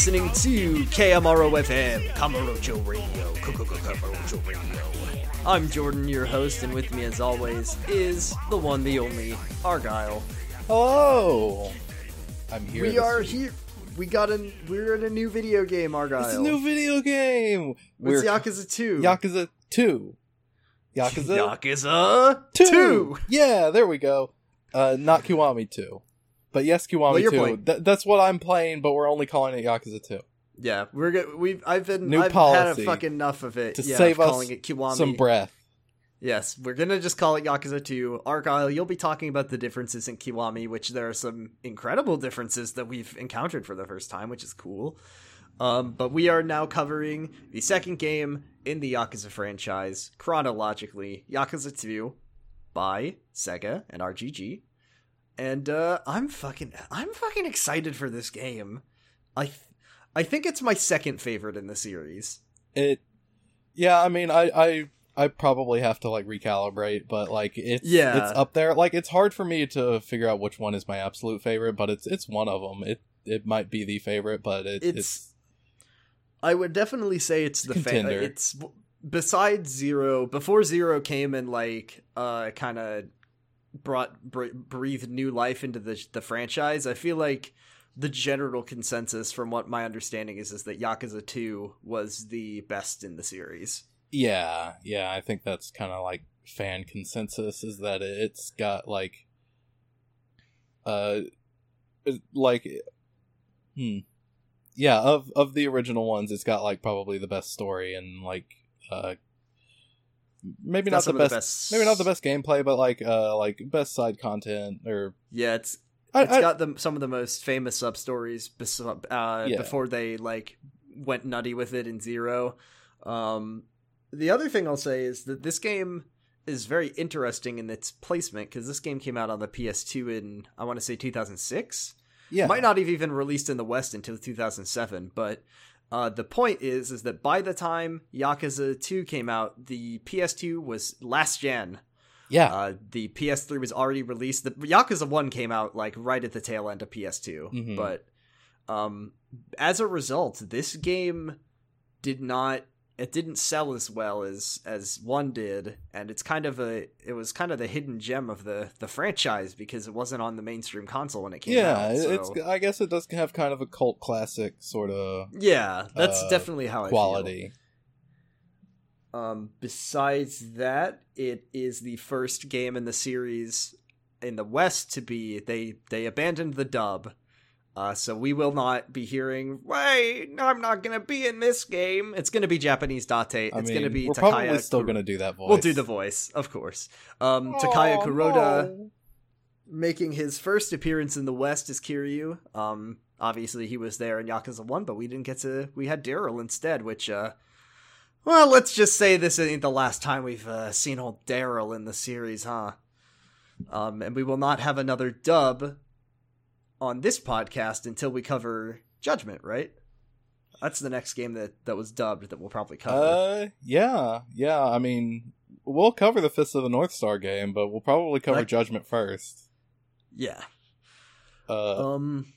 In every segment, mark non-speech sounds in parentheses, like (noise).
listening to KMRO FM, Kamurocho Radio, Kamurocho Radio. I'm Jordan, your host, and with me, as always, is the one, the only Argyle. Hello. I'm here. We are week. here. We got a. We're in a new video game, Argyle. It's a new video game. It's We're Yakuza Two. Yakuza Two. Yakuza Yakuza Two. Two. Yeah, there we go. Uh, not Kiwami Two, but yes, Kiwami Well, Two. Th- that's what I'm playing, but we're only calling it Yakuza Two. Yeah, we're good. We've. I've been. New I've had fucking enough of it. to yeah, save us calling it Kiwami. Some breath. Yes, we're gonna just call it Yakuza 2. Argyle, you'll be talking about the differences in Kiwami, which there are some incredible differences that we've encountered for the first time, which is cool. Um, but we are now covering the second game in the Yakuza franchise, chronologically, Yakuza 2 by Sega and RGG. And uh, I'm fucking I'm fucking excited for this game. I th- I think it's my second favorite in the series. It. Yeah, I mean, I, I, I probably have to like recalibrate, but like it's Yeah. it's up there. Like it's hard for me to figure out which one is my absolute favorite, but it's it's one of them. It it might be the favorite, but it, it's, it's I would definitely say it's the fa- Contender. it's besides Zero before Zero came and like uh kind of brought br- breathed new life into the the franchise. I feel like the general consensus from what my understanding is is that Yakuza 2 was the best in the series. Yeah, yeah, I think that's kind of like fan consensus is that it's got like uh like hmm yeah, of of the original ones it's got like probably the best story and like uh maybe not the best, of best maybe not the best gameplay but like uh like best side content or Yeah, it's I, it's I- got the, some of the most famous sub stories bes- uh, Yeah. before they like went nutty with it in Zero. Um, the other thing I'll say is that this game is very interesting in its placement because this game came out on the PS2 in I want to say 2006. yeah Might not have even released in the West until 2007, but. Uh, the point is, is that by the time Yakuza 2 came out, the PS2 was last gen, yeah uh, the PS3 was already released. The Yakuza One came out like right at the tail end of PS2, Mhm. but um, as a result, this game did not. It didn't sell as well as as one did, and it's kind of a. It was kind of the hidden gem of the the franchise because it wasn't on the mainstream console when it came yeah out. so- it's I guess it does have kind of a cult classic sort of yeah, that's uh, definitely how quality Um, besides that, it is the first game in the series in the West to be they they abandoned the dub. Uh, so we will not be hearing. Wait, I'm not gonna be in this game. It's gonna be Japanese Date. It's I mean, gonna be we're Takaya. probably still Kur- gonna do that voice We'll do the voice, of course. Um, Takaya Oh, Kuroda no. making his first appearance in the West as Kiryu. Um, obviously he was there in Yakuza One, but we didn't get to. We had Daryl instead, which, uh, well, let's just say this ain't the last time we've uh, seen old Daryl in the series, huh? Um, and we will not have another dub on this podcast until we cover Judgment, right? That's the next game that that was dubbed that we'll probably cover. Uh, yeah, yeah. I mean, we'll cover the Fist of the North Star game, but we'll probably cover Judgment first. yeah. Uh, Um,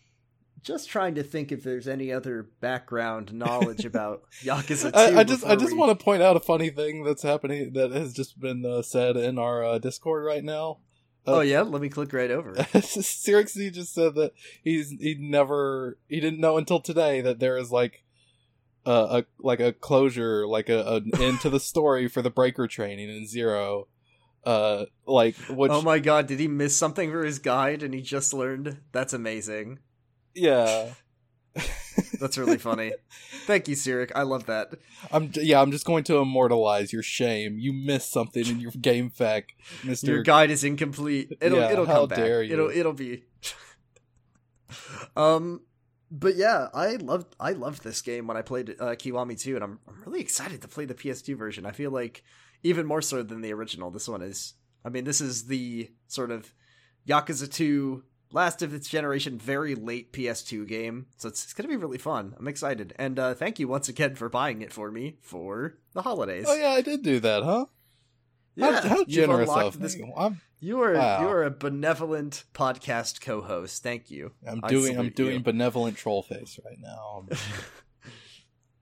just trying to think if there's any other background knowledge (laughs) about Yakuza 2. I, I just, I just we- want to point out a funny thing that's happening that has just been uh, said in our uh, Discord right now. Oh yeah, let me click right over. (laughs) Sirixy just said that he's he never he didn't know until today that there is like a, a like a closure like a an (laughs) end to the story for the breaker training in zero uh like which oh my god, did he miss something for his guide and he just learned? That's amazing. yeah (laughs) (laughs) That's really funny. Thank you, Sirik. I love that. i'm yeah i'm just going to immortalize your shame you missed something in your game fact mr Your guide is incomplete. It'll Yeah, it'll how come back. dare you. It'll it'll be Um but yeah, I loved I loved this game when I played uh, Kiwami 2 and I'm I'm really excited to play the PS2 version. I feel like even more so than the original. This one is I mean, this is the sort of Yakuza 2 last of its generation very late PS2 game. So it's, it's going to be really fun. I'm excited. And uh thank you once again for buying it for me for the holidays. oh yeah i did do that huh Yeah, how, how generous of this-. I'm, You are Wow. you are a benevolent podcast co-host. Thank you. I'm doing I'm doing you. benevolent troll face right now. (laughs)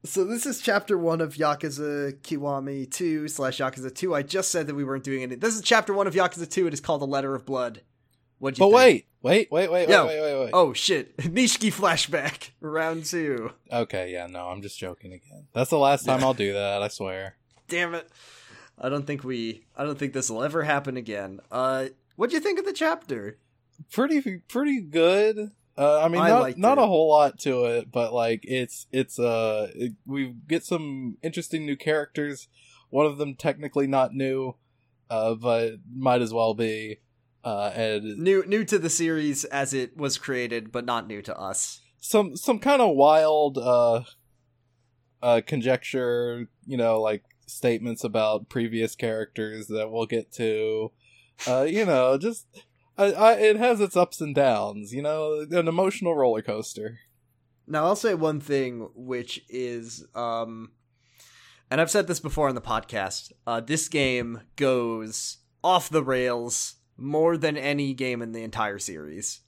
So this is chapter one of Yakuza Kiwami 2 slash Yakuza 2. I just said that we weren't doing any. This is chapter one of Yakuza 2. It is called The Letter of Blood. What'd you but think? wait, wait, wait, wait, Yo. wait, wait, wait, wait. Oh shit. (laughs) Nishiki flashback. (laughs) Round two. Okay, yeah, no, I'm just joking again. That's the last time I'll do that. I swear. Damn it. I don't think we I don't think this will ever happen again. Uh what'd you think of the chapter? Pretty, pretty good. Uh, I mean, I not not it. a whole lot to it, but like it's it's uh it, we get some interesting new characters. One of them technically not new, uh, but might as well be. Uh, and New new to the series as it was created, but not new to us. some some kind of wild uh uh conjecture you know like statements about previous characters that we'll get to uh you know just I, I, it has its ups and downs you know an emotional roller coaster Now I'll say one thing, which is, um, and I've said this before on the podcast. Uh, this game goes off the rails more than any game in the entire series.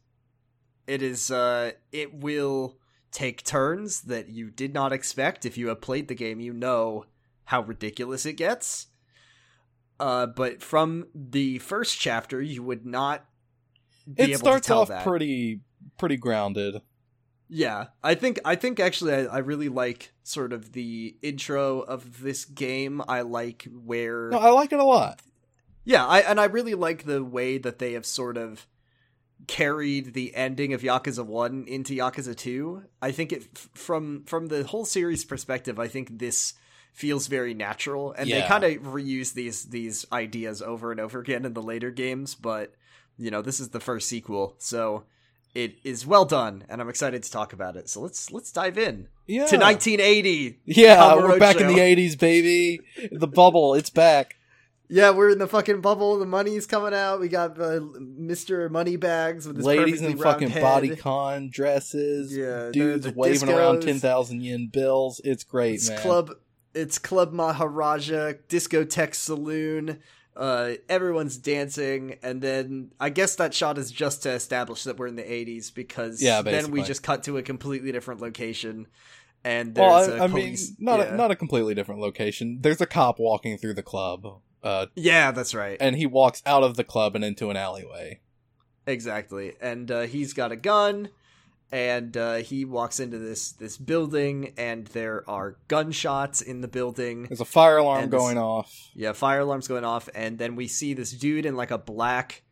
It is, uh, it will take turns that you did not expect. If you have played the game, you know how ridiculous it gets. Uh, but from the first chapter, you would not. Be it able starts off that. pretty pretty grounded Yeah, I think I think actually I, I really like sort of the intro of this game. I like where no i like it a lot yeah, I and I really like the way that they have sort of carried the ending of Yakuza 1 into Yakuza 2. I think it from from the whole series perspective, I think this feels very natural and they kind of reuse these these ideas over and over again in the later games, but you know, this is the first sequel. So it is well done and I'm excited to talk about it. So let's let's dive in yeah to 1980. yeah we're back in the 80s baby the bubble it's back Yeah, we're in the fucking bubble. The money's coming out. We got uh, Mr. Moneybags with his ladies in fucking head. bodycon dresses Yeah, dudes the waving around 10,000 yen bills. It's great, It's man. club. It's Club Maharaja Discotheque Saloon. Uh, everyone's dancing, and then I guess that shot is just to establish that we're in the '80s because Yeah, then we just cut to a completely different location, and well, there's I, a I mean, not yeah. a, not a completely different location. There's a cop walking through the club, uh, yeah, that's right. and he walks out of the club and into an alleyway. Exactly, and uh, he's got a gun, and uh, he walks into this this building, and there are gunshots in the building. There's a fire alarm this- going off. Yeah, fire alarms going off, and then we see this dude in like a black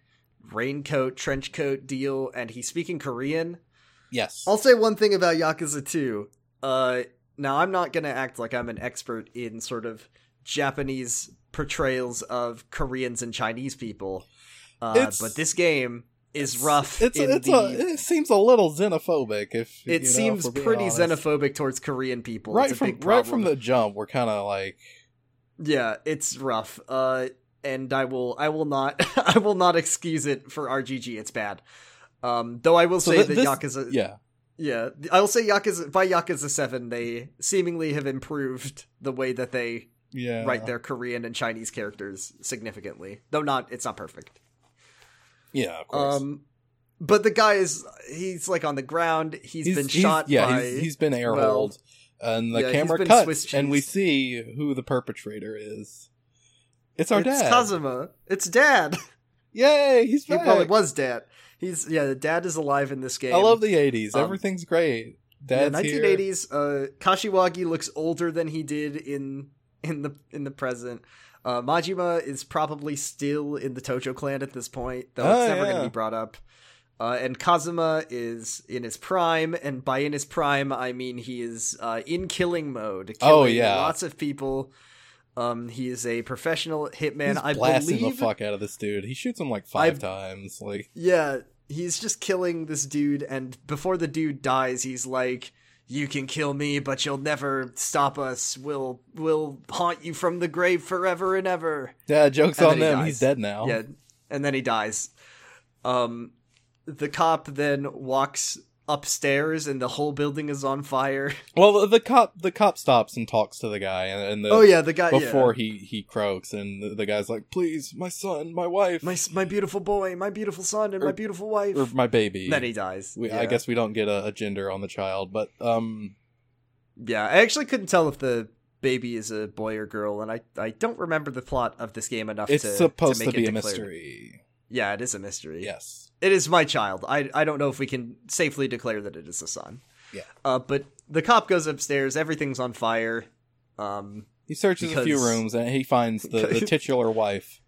raincoat, trench coat deal, and he's speaking Korean. Yes. I'll say one thing about Yakuza 2. Uh, now, I'm not going to act like I'm an expert in sort of Japanese portrayals of Koreans and Chinese people, uh, but this game is rough. It's it's the, a, it seems a little xenophobic. If you it know, seems pretty honest. xenophobic towards Korean people. Right it's a from right from the jump, we're kind of like Yeah, it's rough. Uh and I will I will not (laughs) I will not excuse it for RGG. It's bad. Um though I will So say th- that this- Yakuza yeah. yeah, I will say Yakuza by Yakuza 7 they seemingly have improved the way that they Yeah. write their Korean and Chinese characters significantly. Though not it's not perfect. Yeah, of course. Um but the guy is he's like on the ground. he's been shot yeah, by he's, he's been air well, and the yeah, camera cuts, and we see who the perpetrator is. It's our it's dad. Kazama. It's dad. (laughs) Yay, he's he probably was dad. He's yeah, the dad is alive in this game. I love the '80s. Um, Everything's great. Yeah, Dad's here. 1980s. Uh, Kashiwagi looks older than he did in in the in the present. Uh, Majima is probably still in the Tojo clan at this point, though Oh, it's never going to be brought up. Uh, and Kazama is in his prime, and by in his prime, I mean he is uh, in killing mode. Oh, yeah. lots of people. Um, he is a professional hitman. He's I blasting believe. the fuck out of this dude. He shoots him like 5 I've- times. Like, Yeah, he's just killing this dude, and before the dude dies, he's like, "You can kill me, but you'll never stop us. We'll we'll haunt you from the grave forever and ever." yeah, jokes And on then he them. He's dead now. Yeah, and then he dies. Um, the cop then walks upstairs and the whole building is on fire. (laughs) Well, the, cop the cop stops and talks to the guy, and, and the, oh yeah, the guy before yeah. he he croaks, and the, the guy's like, "Please, my son, my wife, my my beautiful boy, my beautiful son, and Or- my beautiful wife. or my baby." then he dies. we, yeah. I guess we don't get a, a gender on the child, but um, Yeah, I actually couldn't tell if the baby is a boy or girl, and I I don't remember the plot of this game enough. it's to, supposed to, to, make be it a declared. mystery. Yeah, it is a mystery. Yes. It is my child. I I don't know if we can safely declare that it is a son. Yeah. Uh, but the cop goes upstairs. Everything's on fire. Um, He searches a few rooms and he finds the, the (laughs) titular wife.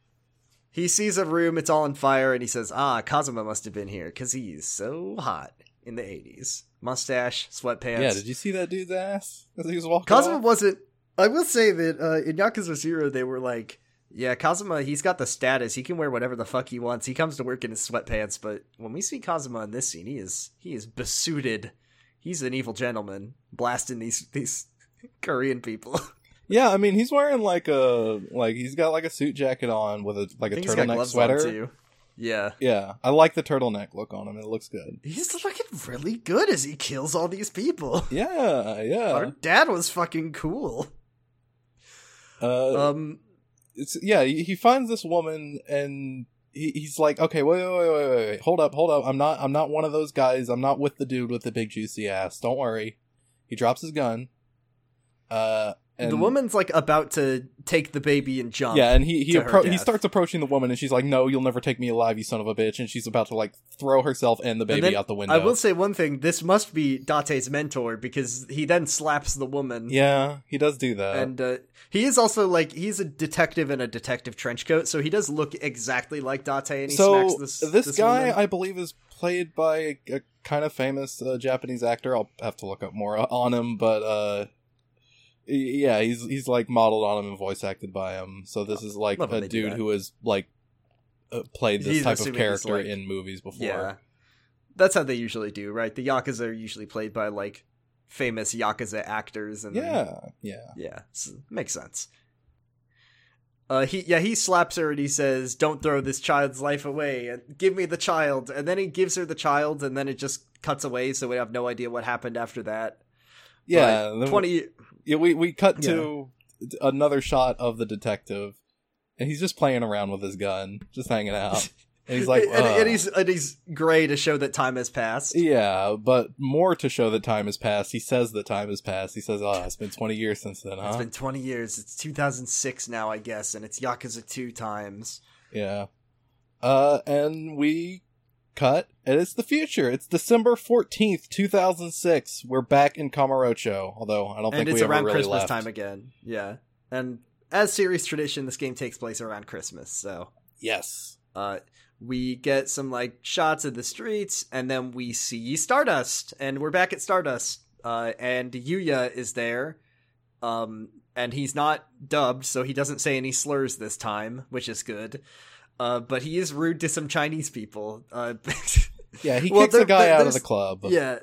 he sees a room. It's all on fire, and he says, "Ah, Kazama must have been here because he's so hot in the '80s. Mustache, sweatpants. Yeah, did you see that dude's ass as he was walking? Kazama off? wasn't. I will say that uh, in Yakuza Zero, they were like, "Yeah, Kazuma, he's got the status. He can wear whatever the fuck he wants. He comes to work in his sweatpants." But when we see Kazama in this scene, he is he is besuited. He's an evil gentleman blasting these these (laughs) Korean people. (laughs) Yeah, I mean he's wearing like a like he's got like a suit jacket on with a like a think he's got turtleneck sweater. too. Yeah, Yeah, I like the turtleneck look on him. It looks good. he's looking really good as he kills all these people. (laughs) Yeah, yeah. Our dad was fucking cool. Uh, Um, it's yeah. He, finds this woman and he, he's like, okay, wait, wait, wait, wait, wait, hold up, hold up. I'm not, I'm not one of those guys. I'm not with the dude with the big juicy ass. Don't worry. He drops his gun. Uh, and the woman's like about to take the baby and jump. Yeah, and he he appro- he starts approaching the woman, and she's like, "No, you'll never take me alive, you son of a bitch!" And she's about to like throw herself and the baby then out the window. I will say one thing: this must be Date's mentor because he then slaps the woman. yeah, he does do that. and uh, he is also like he's a detective in a detective trench coat, so he does look exactly like Date. And he so smacks this this, guy, woman. I believe, is played by a, a kind of famous uh, Japanese actor. I'll have to look up more on him, but uh, yeah, he's he's like modeled on him and voice acted by him. So this is like Love a dude who has like uh, played this He's type of character like- in movies before. yeah, that's how they usually do, right? The yakuza are usually played by like famous yakuza actors, and yeah, yeah. yeah, s- makes sense. Uh, he yeah he slaps her and he says, "Don't throw this child's life away. and Give me the child." And then he gives her the child, and then it just cuts away, so we have no idea what happened after that. Yeah, twenty. Yeah, we we cut to another shot of the detective, and he's just playing around with his gun, just hanging out. (laughs) And he's like, and, and he's and he's gray to show that time has passed. yeah, but more to show that time has passed. He says that time has passed. He says, "Oh, it's been twenty years since then, huh?" It's been 20 years. It's 2006 now, I guess, and it's Yakuza 2 times. Yeah. Uh, and we cut, and it's the future. It's December fourteenth, two thousand six. We're back in Kamurocho, although I don't And think it's we ever around really Christmas left. time again. Yeah. And as series tradition, this game takes place around Christmas. So, Yes. uh, we get some like shots of the streets, and then we see Stardust, and we're back at Stardust. Uh, and Yuya is there. Um, and he's not dubbed, so he doesn't say any slurs this time, which is good. Uh, but he is rude to some Chinese people. Uh, (laughs) Yeah, he Well, kicks a guy out of the club. Yeah,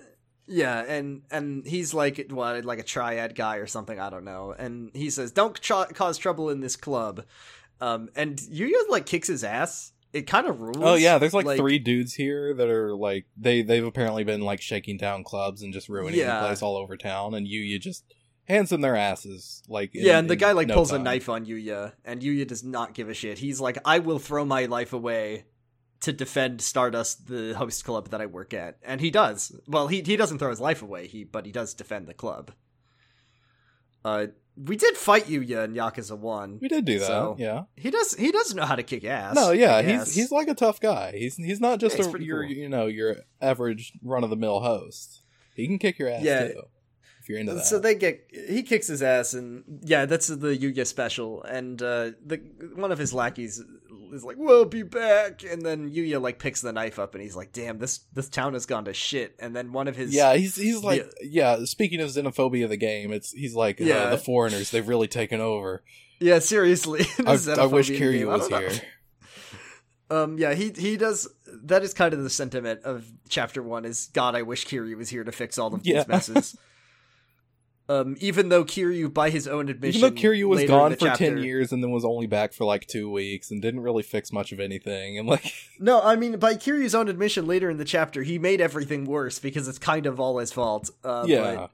yeah, and and he's like what, like a triad guy or something. I don't know. And he says, "Don't tr- cause trouble in this club." Um, and Yuya like kicks his ass. It kind of rules. Oh yeah, there's like, three dudes here that are like they they've apparently been like shaking down clubs and just ruining Yeah. the place all over town, and you you just hands in their asses like in- Yeah, and the guy like no pulls a knife on Yuya, and Yuya does not give a shit. He's like, "I will throw my life away." To defend Stardust, the host club that I work at, and he does. Well, he he doesn't throw his life away. He but he does defend the club. Uh, we did fight Yuya in Yakuza One. We did do that, So, yeah. He does. He does know how to kick ass. No, yeah, he's he's like a tough guy. He's he's not just Yeah, a your cool. you know your average run of the mill host. He can kick your ass Yeah. too you're into that. So they get he kicks his ass, and yeah, that's the Yuya special. And uh, the one of his lackeys is like, "We'll be back," and then Yuya like picks the knife up, and he's like, "Damn, this this town has gone to shit." And then one of his yeah, he's he's like yeah. Speaking of xenophobia, of the game, it's he's like uh, Yeah. the foreigners. They've really taken over. yeah, seriously, (laughs) I, I wish Kiryu was here. (laughs) Um, yeah, he he does. That is kind of the sentiment of chapter one. Is God, I wish Kiryu was here to fix all of Yeah. these messes. (laughs) Um, even though Kiryu, by his own admission, Even though Kiryu was gone for chapter- ten years and then was only back for like two weeks and didn't really fix much of anything, and like (laughs) No, I mean, by Kiryu's own admission later in the chapter, he made everything worse because it's kind of all his fault. Uh, yeah,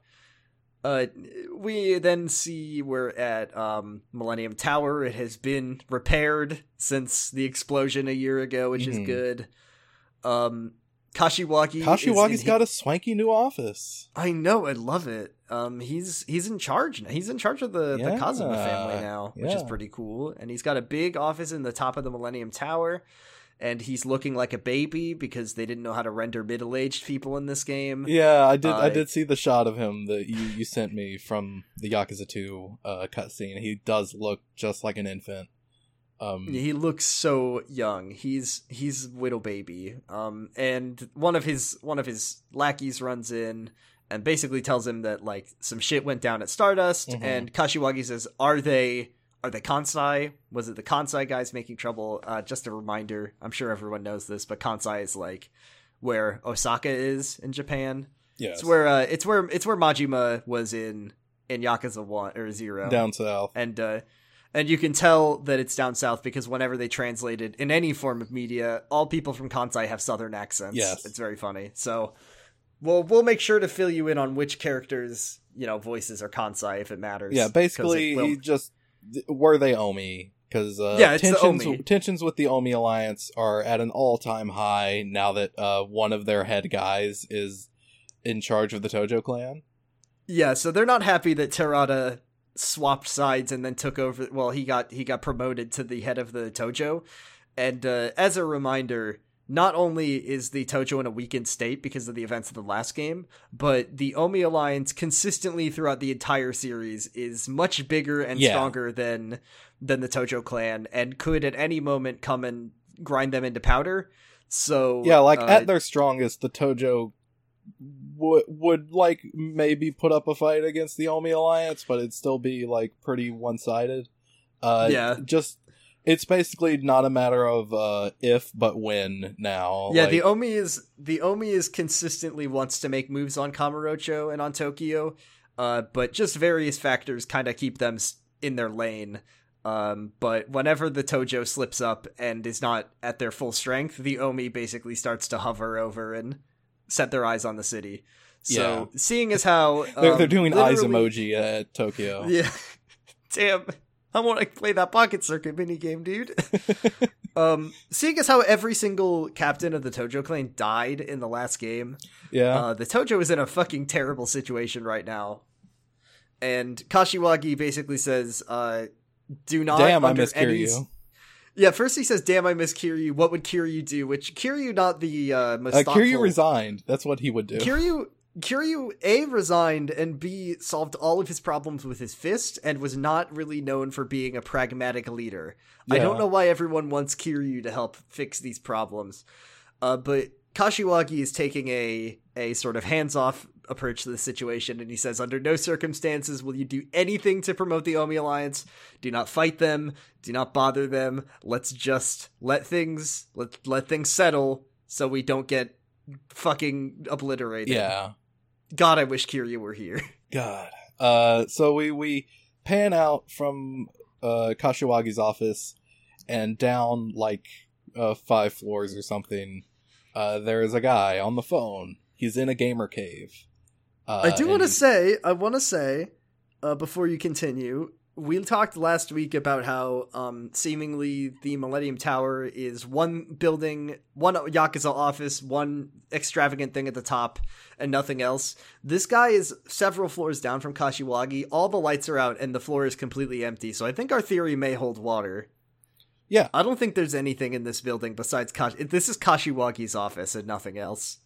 But, uh, we then see we're at um, Millennium Tower. It has been repaired since the explosion a year ago, which is Mhm. good. Um, Kashiwagi. Kashiwagi's got a swanky new office. I know, I love it. Um, he's he's in charge. now. He's in charge of the the Kazama family now, which is pretty cool. And he's got a big office in the top of the Millennium Tower. And he's looking like a baby because they didn't know how to render middle aged people in this game. Yeah, I did. I Uh, did see the shot of him that you, you sent me from the Yakuza Two uh, cutscene. He does look just like an infant. Um, He looks so young. He's he's little baby. Um, and one of his one of his lackeys runs in and basically tells him that like some shit went down at Stardust. Mhm. And Kashiwagi says, "Are they are they Kansai? Was it the Kansai guys making trouble?" Uh, just a reminder. I'm sure everyone knows this, but Kansai is like where Osaka is in Japan. yes, It's where uh, it's where it's where Majima was in in Yakuza one or zero down south. and uh, and you can tell that it's down south because whenever they translate it in any form of media, all people from Kansai have southern accents. Yes. it's very funny. So we'll we'll make sure to fill you in on which characters you know voices are Kansai if it matters. Yeah, basically, will- he just were they Omi because uh, Yeah, tensions tensions with the Omi alliance are at an all time high now that uh, one of their head guys is in charge of the Tojo clan. yeah. So they're not happy that Terada swapped sides and then took over. Well, he got he got promoted to the head of the Tojo, and uh, as a reminder. Not only is the Tojo in a weakened state because of the events of the last game, but the Omi Alliance consistently throughout the entire series is much bigger and Yeah. stronger than than the Tojo clan and could at any moment come and grind them into powder. So Yeah, like uh, at their strongest, the Tojo would would like maybe put up a fight against the Omi alliance, but it'd still be like pretty one sided. Uh, Yeah. just it's basically not a matter of uh, if but when now. yeah, like, the Omi is the Omi is consistently wants to make moves on Kamurocho and on Tokyo, uh, but just various factors kind of keep them in their lane. Um, but whenever the Tojo slips up and is not at their full strength, the Omi basically starts to hover over and set their eyes on the city. So, seeing as how (laughs) they're, um, they're doing eyes emoji at Tokyo. (laughs) Yeah. Damn. I want to play that pocket circuit mini game, dude. (laughs) um, seeing as how every single captain of the Tojo clan died in the last game, yeah. uh, the Tojo is in a fucking terrible situation right now. And Kashiwagi basically says, uh, do not Damn, I miss any- Kiryu. Yeah, first he says, damn, I miss Kiryu. What would Kiryu do? Which, Kiryu not the, uh, most Uh, thoughtful- Kiryu resigned. That's what he would do. Kiryu Kiryu A resigned and B solved all of his problems with his fist and was not really known for being a pragmatic leader. I don't know why everyone wants Kiryu to help fix these problems. Uh, but Kashiwagi is taking a a sort of hands-off approach to the situation and he says under no circumstances will you do anything to promote the Omi alliance. Do not fight them, do not bother them. Let's just let things let let things settle so we don't get fucking obliterated. yeah. God, I wish Kiryu were here. (laughs) God. Uh, so we we pan out from uh, Kashiwagi's office and down like uh, five floors or something. Uh, there is a guy on the phone. He's in a gamer cave. Uh, I do want to say, I want to say, uh, before you continue, we talked last week about how um, seemingly the Millennium Tower is one building, one Yakuza office, one extravagant thing at the top, and nothing else. This guy is several floors down from Kashiwagi. All the lights are out, and the floor is completely empty. So I think our theory may hold water. Yeah. I don't think there's anything in this building besides Kash. This is Kashiwagi's office and nothing else.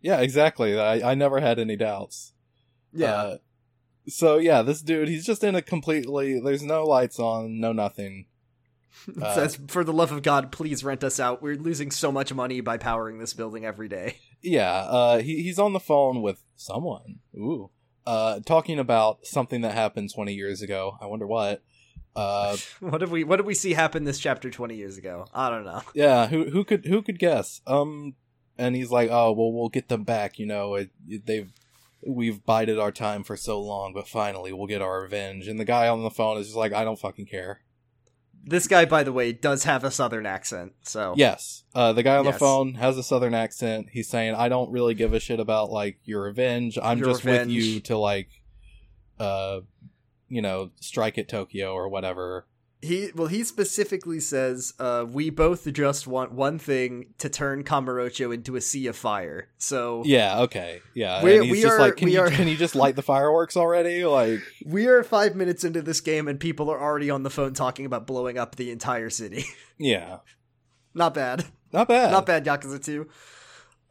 Yeah, exactly. I, I never had any doubts. Yeah. Uh, so yeah, this dude, he's just in a completely. There's no lights on, no nothing. (laughs) uh, says, "For the love of God, please rent us out. We're losing so much money by powering this building every day." (laughs) Yeah, uh, he he's on the phone with someone. Ooh, uh, talking about something that happened 20 years ago. I wonder what. Uh, (laughs) what did we What did we see happen this chapter twenty years ago? I don't know. yeah, who who could who could guess? Um, and he's like, oh well, we'll get them back. You know, it, it- they've we've bided our time for so long, but finally we'll get our revenge. And the guy on the phone is just like, I don't fucking care. This guy, by the way, does have a southern accent, so Yes, uh, the guy on the phone has a southern accent. He's saying, "I don't really give a shit about like your revenge. I'm Your just with you to like, uh, you know, strike at Tokyo or whatever." He well he specifically says, uh, "We both just want one thing to turn Kamurocho into a sea of fire." So Yeah, okay, yeah. We- and he's we just are- like, "Can we you are- can you just light the fireworks already?" Like, (laughs) we are five minutes into this game, and people are already on the phone talking about blowing up the entire city. (laughs) yeah, Not bad. not bad. Not bad, Yakuza 2.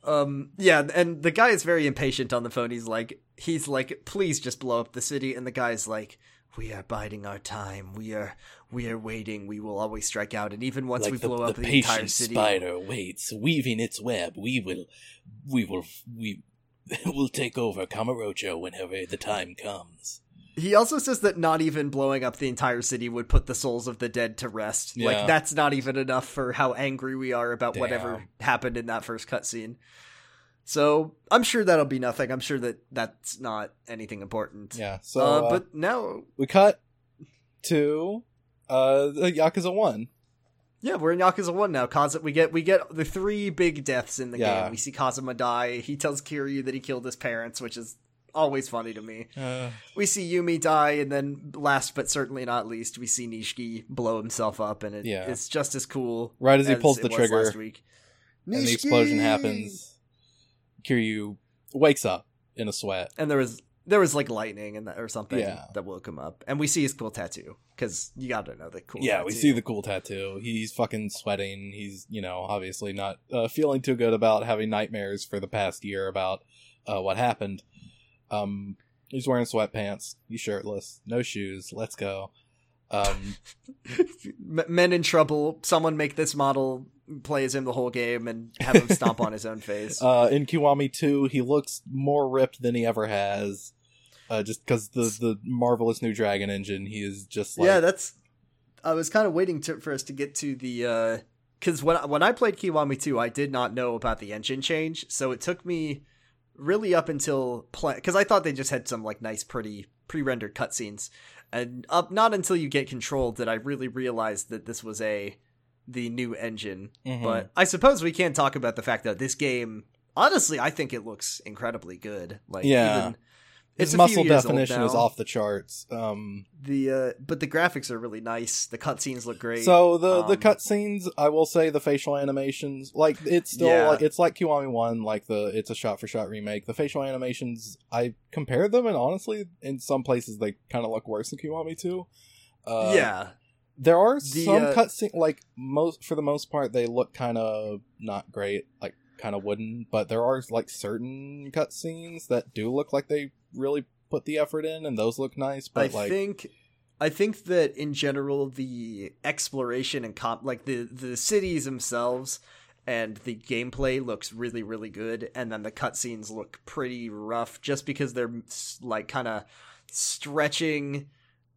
Um, yeah, and the guy is very impatient on the phone. He's like, he's like, please just blow up the city. And the guy's like, we are biding our time. We are, we are waiting. We will always strike out. And even once like we the, blow the up the entire patient city, spider waits, weaving its web. We will, we will, we (laughs) will take over Kamurocho whenever the time comes. he also says that not even blowing up the entire city would put the souls of the dead to rest. Yeah. Like that's not even enough for how angry we are about whatever happened in that first cutscene. So I'm sure that'll be nothing. I'm sure that that's not anything important. Yeah. So, uh, uh, but now we cut to uh Yakuza One. Yeah, we're in Yakuza One now. Kaza, we get we get the three big deaths in the Yeah. game. We see Kazama die. He tells Kiryu that he killed his parents, which is always funny to me. Uh, We see Yumi die, and then last but certainly not least, we see Nishiki blow himself up, and it, Yeah. it's just as cool. Right as he pulls the trigger last week. and the explosion happens. Kiryu wakes up in a sweat. and there was there was like lightning and that, or something Yeah. that woke him up, and we see his cool tattoo because you got to know the cool. yeah, we see the cool tattoo. He's fucking sweating. He's, you know, obviously not uh, feeling too good about having nightmares for the past year about uh, what happened. Um, he's wearing sweatpants. He's shirtless. No shoes. Let's go. Um, (laughs) men in trouble. Someone make this model play as him the whole game and have him stomp on his own face. (laughs) uh, in Kiwami 2, he looks more ripped than he ever has. Uh, just because the, the marvelous new Dragon engine, he is just like. yeah, that's. I was kind of waiting to, for us to get to the because when I- when I played Kiwami 2, I did not know about the engine change, so it took me really up until play because I thought they just had some like nice, pretty pre-rendered cutscenes, and up not until you get control did I really realize that this was a the new engine. Mhm. But I suppose we can't talk about the fact that this game, honestly, I think it looks incredibly good. Like, Yeah. even, his it's muscle definition is off the charts. Um, The uh, but the graphics are really nice. The cutscenes look great. So the the Um, cutscenes, I will say, the facial animations, like it's still Yeah. like it's like Kiwami One, like the it's a shot for shot remake. The facial animations, I compared them, and honestly, in some places they kind of look worse than Kiwami Two. Uh, yeah, there are The, some uh, cutscene like most for the most part they look kind of not great, like kind of wooden. But there are like certain cutscenes that do look like they really put the effort in, and those look nice. But I like, think I think that in general the exploration and comp like the the cities themselves and the gameplay looks really really good and then the cutscenes look pretty rough just because they're like kind of stretching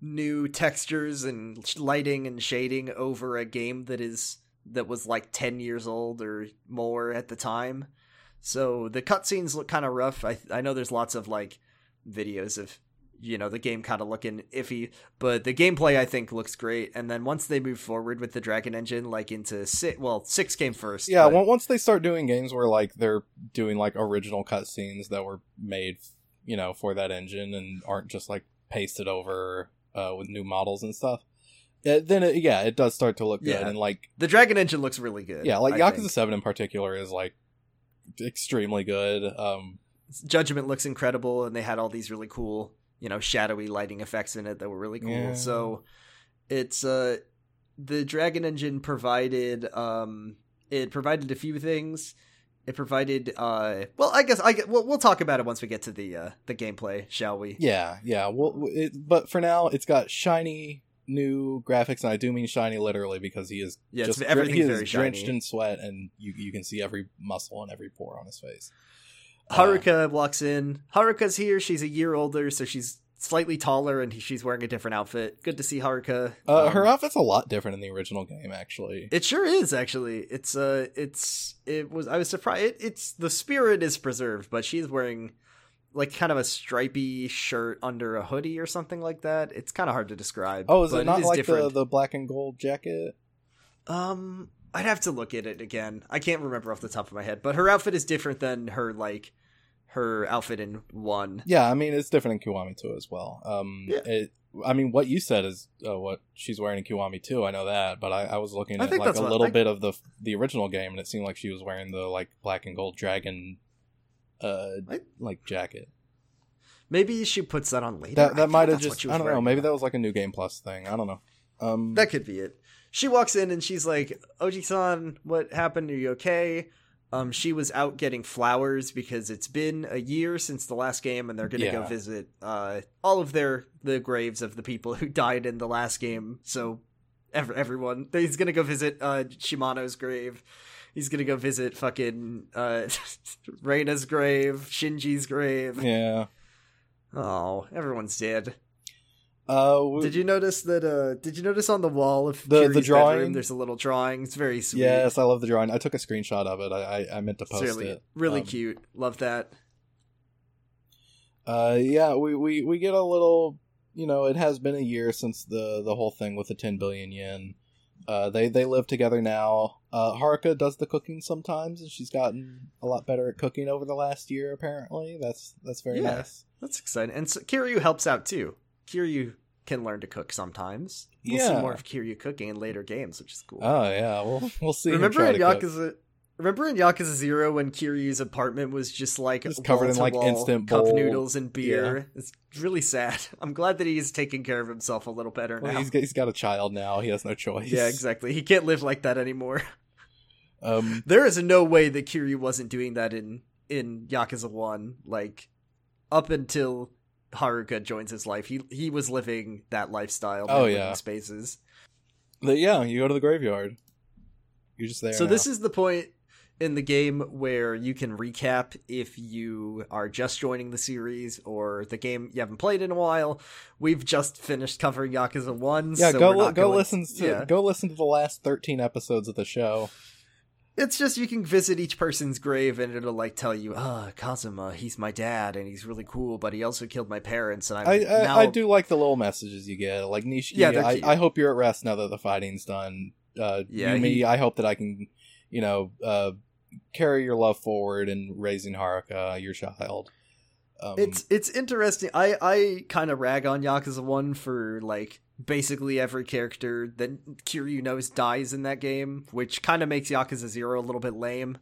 new textures and lighting and shading over a game that is that was like 10 years old or more at the time. So the cutscenes look kind of rough. I I know there's lots of like videos of you know the game kind of looking iffy, but the gameplay I think looks great. And then once they move forward with the Dragon Engine, like into six, well, six came first. Yeah, but- once they start doing games where like they're doing like original cutscenes that were made, you know, for that engine and aren't just like pasted over uh, with new models and stuff, uh, then it, yeah, it does start to look good. Yeah. And like the Dragon Engine looks really good. yeah, like I Yakuza think. Seven in particular is like extremely good. Um, Judgment looks incredible, and they had all these really cool, you know, shadowy lighting effects in it that were really cool. Yeah. So it's uh the Dragon Engine provided um it provided a few things. It provided uh well I guess I we'll, we'll talk about it once we get to the uh the gameplay, shall we? yeah, yeah. Well, it, but for now, it's got shiny new graphics, and I do mean shiny literally because he is Yeah, just everything's he is very drenched shiny. in sweat, and you you can see every muscle and every pore on his face. Uh, Haruka walks in. Haruka's here. She's a year older, so she's slightly taller and she's wearing a different outfit. Good to see Haruka. Uh, Um, her outfit's a lot different in the original game, actually. It sure is actually. It's uh it's it was I was surprised it, it's the spirit is preserved, but she's wearing like kind of a stripy shirt under a hoodie or something like that. It's kind of hard to describe. Oh, is it not like the, the black and gold jacket? Um, I'd have to look at it again. I can't remember off the top of my head, but her outfit is different than her like her outfit in one. Yeah, I mean it's different in Kiwami 2 as well. Um, Yeah. it, I mean what you said is uh, what she's wearing in Kiwami 2. I know that, but I, I was looking at like a little I- bit of the the original game, and it seemed like she was wearing the like black and gold dragon, uh, I- like jacket. Maybe she puts that on later. That that might have just I don't know. Maybe that was like a new game plus thing. I don't know. Um, That could be it. She walks in and she's like, "Oji-san, what happened? Are you okay?" Um, she was out getting flowers because it's been a year since the last game, and they're gonna go visit uh all of their the graves of the people (laughs) who died in the last game. So, ev- everyone, he's gonna go visit uh Shimano's grave. He's gonna go visit fucking uh (laughs) Reina's grave, Shinji's grave. yeah. Oh, everyone's dead. Uh, w- Did you notice that? Uh, did you notice on the wall of The- the drawing? bedroom? There's a little drawing. It's very sweet. Yes, I love the drawing. I took a screenshot of it. I I, I meant to post really, it. really Um, cute. Love that. Uh, yeah, we, we we get a little. You know, it has been a year since the the whole thing with the 10 billion yen. Uh, they they live together now. Uh, Haruka does the cooking sometimes, and she's gotten a lot better at cooking over the last year. Apparently, that's that's very Yeah. nice. That's exciting. And so, Kiryu helps out too. Kiryu can learn to cook sometimes. We'll see more of Kiryu cooking in later games, which is cool. Oh yeah, we'll we'll see. remember in to cook. Yakuza? Remember in Yakuza Zero when Kiryu's apartment was just like Just covered in, like, wall-to-wall instant cup noodles and beer? It's really sad. (laughs) I'm glad that he's taking care of himself a little better Well, now. he's got, he's got a child now. He has no choice. Yeah, exactly. He can't live like that anymore. (laughs) Um, (laughs) There is no way that Kiryu wasn't doing that in in Yakuza One. Like up until Haruka joins his life, he he was living that lifestyle. Oh, yeah. spaces. but yeah, you go to the graveyard. You're just there. So now. this is the point in the game where you can recap if you are just joining the series or the game you haven't played in a while. We've just finished covering Yakuza One. yeah. so go we're li- not go going- listen to yeah. go listen to the last 13 episodes of the show. It's just you can visit each person's grave and it'll like tell you, ah, Kazama, he's my dad and he's really cool, but he also killed my parents and I'm I I, now I do like the little messages you get. Like Nishi, Yeah, I. I hope you're at rest now that the fighting's done. Uh, Yeah, Yumi, he- I hope that I can, you know, uh, carry your love forward in raising Haruka, your child. Um, It's it's interesting. I I kind of rag on Yakuza One for like basically every character that Kiryu knows dies in that game, which kind of makes Yakuza Zero a little bit lame.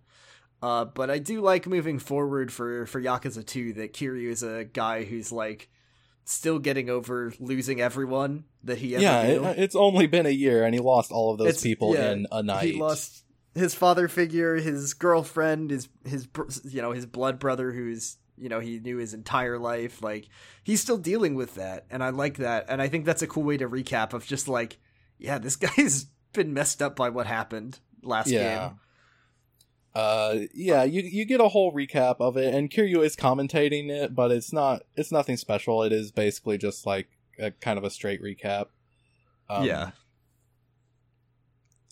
Uh, but I do like moving forward for for Yakuza Two that Kiryu is a guy who's like still getting over losing everyone that he ever yeah, it, it's only been a year, and he lost all of those It's- people yeah, in a night. He lost his father figure, his girlfriend, his his you know his blood brother, who's you know he knew his entire life. Like he's still dealing with that, and I like that, and I think that's a cool way to recap of just like, yeah, this (laughs) guy's been messed up by what happened last Yeah. game. Uh, yeah, you you get a whole recap of it, and Kiryu is commentating it, but it's not it's nothing special. It is basically just like a kind of a straight recap. Um, yeah.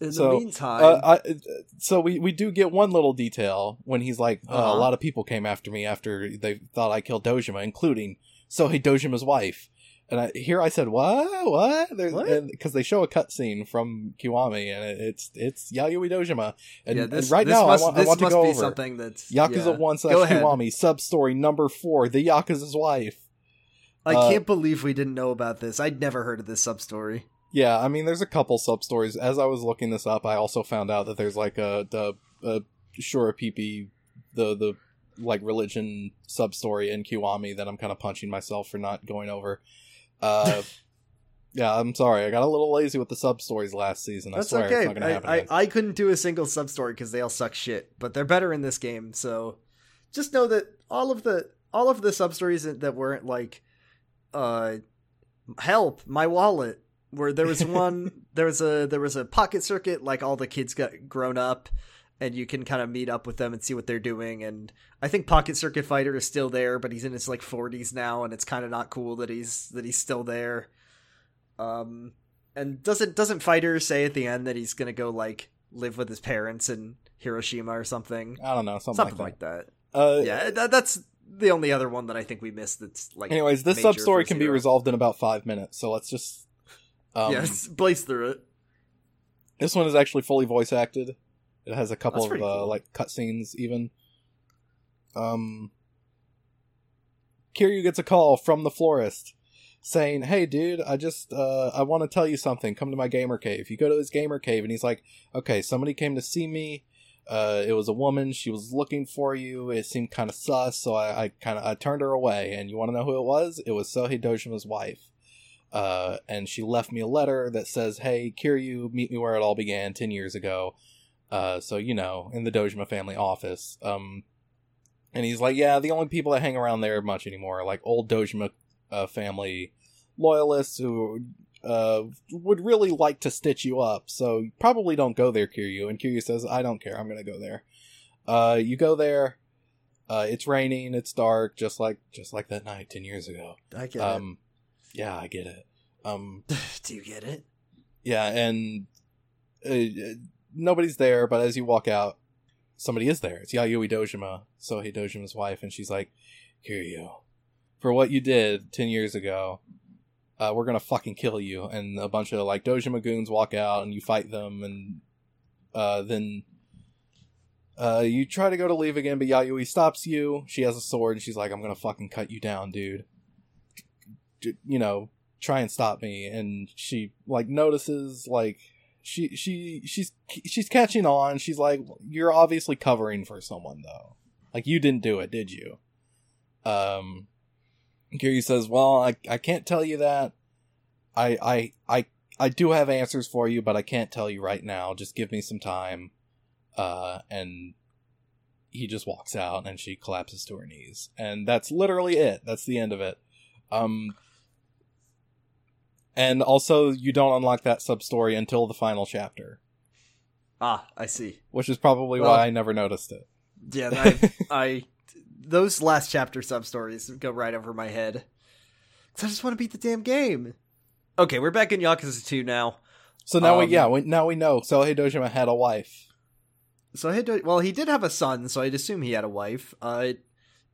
In so, the meantime, Uh, I, so we, we do get one little detail when he's like, uh, Uh-huh. a lot of people came after me after they thought I killed Dojima, including Sohei Dojima's wife. And I, here I said, what? What? Because they show a cutscene from Kiwami, and it, it's it's Yayoi Dojima. And, yeah, and right now, must, I want, I want to go over something that's Yakuza yeah. 1 slash Kiwami, sub story number 4, The Yakuza's Wife. I uh, can't believe we didn't know about this. I'd never heard of this sub story. Yeah, I mean, there's a couple sub stories. As I was looking this up, I also found out that there's like a the a Shurapipi, the the like religion sub story in Kiwami that I'm kind of punching myself for not going over. Uh, (laughs) yeah, I'm sorry. I got a little lazy with the sub stories last season. I That's swear okay. it's not gonna happen. I, I. I couldn't do a single sub story because they all suck shit, but they're better in this game. So just know that all of the all of the sub stories that that weren't like, uh, help my wallet. Where there was one, (laughs) there was a there was a pocket circuit. Like all the kids got grown up, and you can kind of meet up with them and see what they're doing. And I think Pocket Circuit Fighter is still there, but he's in his like 40s now, and it's kind of not cool that he's that he's still there. Um, and doesn't doesn't Fighter say at the end that he's gonna go like live with his parents in Hiroshima or something? I don't know something, Something like like that. that. Uh, Yeah, that, that's the only other one that I think we missed. That's like. Anyways, this sub story can be resolved in about five minutes, so let's just. Um, yes, blaze through it. This one is actually fully voice acted. It has a couple That's of uh, cool. like cutscenes, even. Um, Kiryu gets a call from the florist saying, "Hey, dude, I just uh, I want to tell you something. Come to my gamer cave." You go to his gamer cave, and he's like, "Okay, somebody came to see me. Uh, it was a woman. She was looking for you. It seemed kind of sus, so I, I kind of I turned her away. And you want to know who it was? It was Sohei Dojima's wife." Uh, and she left me a letter that says, "Hey, Kiryu, meet me where it all began ten years ago." Uh, so you know, in the Dojima family office. Um, and he's like, "Yeah, the only people that hang around there much anymore are like old Dojima uh, family loyalists who uh would really like to stitch you up. So probably don't go there, Kiryu." And Kiryu says, "I don't care. I'm gonna go there." Uh, you go there. Uh, it's raining. It's dark, just like just like that night ten years ago. I get Um, yeah, I get it. Um. (laughs) Do you get it? yeah, and uh, nobody's there, but as you walk out, somebody is there. It's Yayoi Dojima, Sohei Dojima's wife, and she's like, Here you. for what you did 10 years ago, uh, we're gonna fucking kill you. And a bunch of, like, Dojima goons walk out, and you fight them, and uh, then uh, you try to go to leave again, but Yayoi stops you. She has a sword, and she's like, I'm gonna fucking cut you down, dude. You know, try and stop me. And she, like, notices, like, she she she's she's catching on. She's like, "You're obviously covering for someone, though. Like you didn't do it, did you?" Um, Kiryu says, "Well, I I can't tell you that. I I I I do have answers for you, but I can't tell you right now. Just give me some time." Uh, and he just walks out, and she collapses to her knees, and that's literally it. That's the end of it. Um, and also, you don't unlock that sub story until the final chapter, Ah, I see. which is probably Well- why I never noticed it. Yeah, I, (laughs) I those last chapter sub stories go right over my head. Cause I just want to beat the damn game. Okay, we're back in Yakuza 2 now. So now we, Um, yeah, we, now we know. Sohei Dojima had a wife. So I had well, he did have a son, so I'd assume he had a wife. Uh,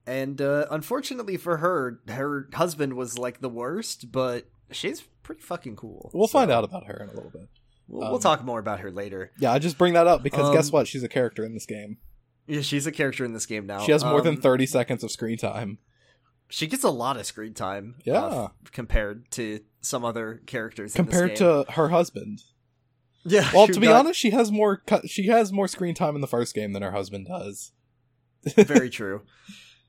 and uh, unfortunately for her, her husband was like the worst, but she's pretty fucking cool. We'll So find out about her in a little bit. We'll, um, we'll talk more about her later. Yeah, I just bring that up because guess Um, what? She's a character in this game. Yeah, she's a character in this game now. She has more than Um, 30 seconds of screen time. She gets a lot of screen time. Yeah. uh, compared to some other characters. in this Compared to her husband. yeah. Well, to be got- honest, she has more she has more screen time in the first game than her husband does. (laughs) very true.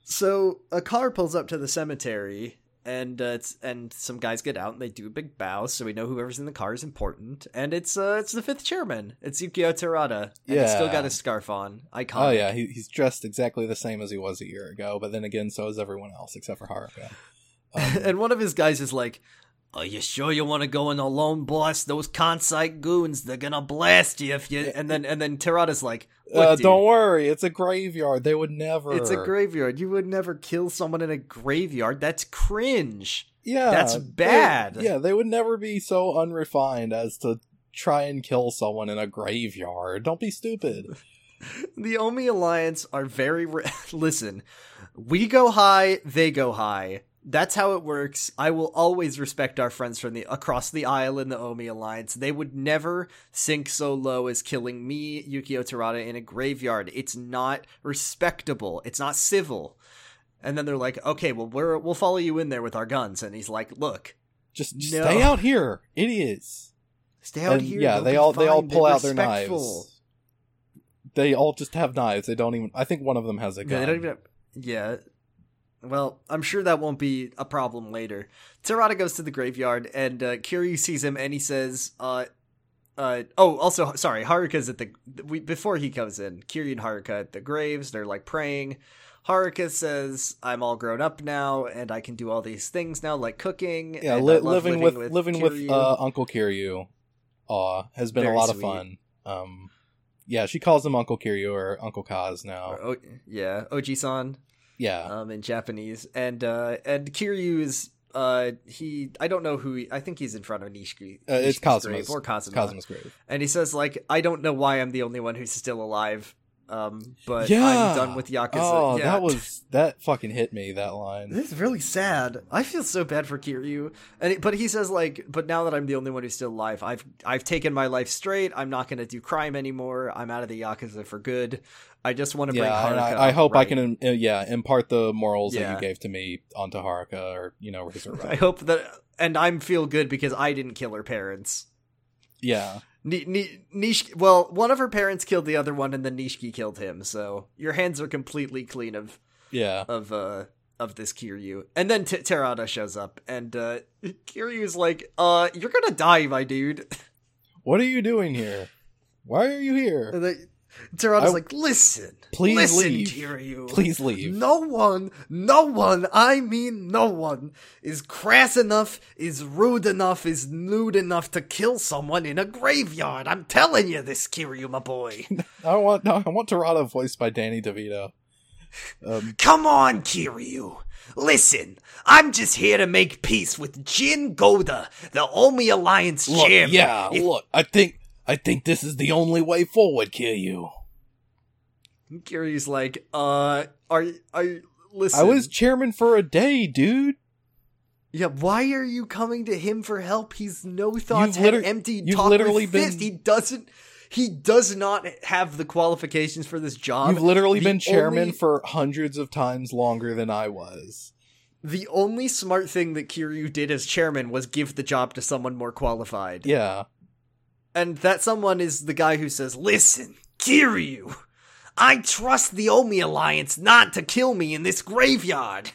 So a car pulls up to the cemetery, and uh, it's and some guys get out and they do a big bow, so we know whoever's in the car is important. And it's uh it's the fifth chairman. It's Yukio Terada, and he's still got his scarf on. Iconic. Oh yeah, he, he's dressed exactly the same as he was a year ago, but then again, so is everyone else except for Haruka. (laughs) Um, and one of his guys is like, "Are you sure you want to go in alone, boss? Those Kansai goons, they're gonna blast you if you." And then and then Terada's like, uh, don't worry, it's a graveyard. They would never. It's a graveyard. You would never kill someone in a graveyard. That's cringe. Yeah, That's they- bad. yeah, they would never be so unrefined as to try and kill someone in a graveyard. Don't be stupid. (laughs) The Omi Alliance are very. Re- (laughs) Listen, we go high, they go high. That's how it works. I will always respect our friends from the across the aisle in the Omi Alliance. They would never sink so low as killing me, Yukio Terada, in a graveyard. It's not respectable. It's not civil. And then they're like, "Okay, well, we're we'll follow you in there with our guns." And he's like, "Look, Just No. stay out here, idiots. stay out And, here." yeah, they all they all pull They're out their knives. They all just have knives. They don't even. I think one of them has a gun. they don't even. Yeah. Well, I'm sure that won't be a problem later. Terada goes to the graveyard, and uh, Kiryu sees him, and he says, "Uh, uh, oh, also, sorry, Haruka's at the we, before he comes in. Kiryu and Haruka at the graves. They're like praying. Haruka says, "I'm all grown up now, and I can do all these things now, like cooking. yeah, li- love living, with, living with uh, Uncle Kiryu, uh, has been Very a lot of fun. Um, yeah, she calls him Uncle Kiryu or Uncle Kaz now. Or O- yeah, Oji-san. Yeah, um, in Japanese, and uh, and Kiryu is uh, he I don't know who he, I think he's in front of Nishiki. Uh, it's Kazuma's- grave or Kazama. Kazama's grave. and he says like I don't know why I'm the only one who's still alive. Um, but Yeah. I'm done with Yakuza. Oh, yeah. that was that fucking hit me. That line. It's really sad. I feel so bad for Kiryu, and it, but he says like, but now that I'm the only one who's still alive, I've I've taken my life straight. I'm not going to do crime anymore. I'm out of the yakuza for good. I just want to bring Yeah, Haruka. I, I hope I can, uh, yeah, impart the morals that you gave to me onto Haruka, or you know, her (laughs) I hope that, and I'm feel good because I didn't kill her parents. Yeah, Ni, Ni, Nish, well, one of her parents killed the other one, and then Nishiki killed him. So your hands are completely clean of yeah. of uh of this Kiryu. And then T- Terada shows up, and uh (laughs) Kiryu's like, "Uh, you're gonna die, my dude." (laughs) What are you doing here? Why are you here? And they, Terada's I- like, "Listen, Please listen, leave. Kiryu. Please leave. No one, no one, I mean no one, is crass enough, is rude enough, is nude enough to kill someone in a graveyard. I'm telling you this, Kiryu, my boy. (laughs) I want, no, I want Terada voiced by Danny DeVito. Um, Come on, Kiryu. Listen, I'm just here to make peace with Jin Goda, the Omi Alliance look, chairman. yeah, If- look, I think, I think this is the only way forward, Kiryu. Kiryu's like, uh, are you, are listen. I was chairman for a day, dude. Yeah, why are you coming to him for help? He's no thoughts, You've head empty, you've talk literally with been- fist. He doesn't. He does not have the qualifications for this job. You've literally the been chairman only- for hundreds of times longer than I was. The only smart thing that Kiryu did as chairman was give the job to someone more qualified. Yeah, And that someone is the guy who says, Listen, Kiryu, I trust the Omi Alliance not to kill me in this graveyard.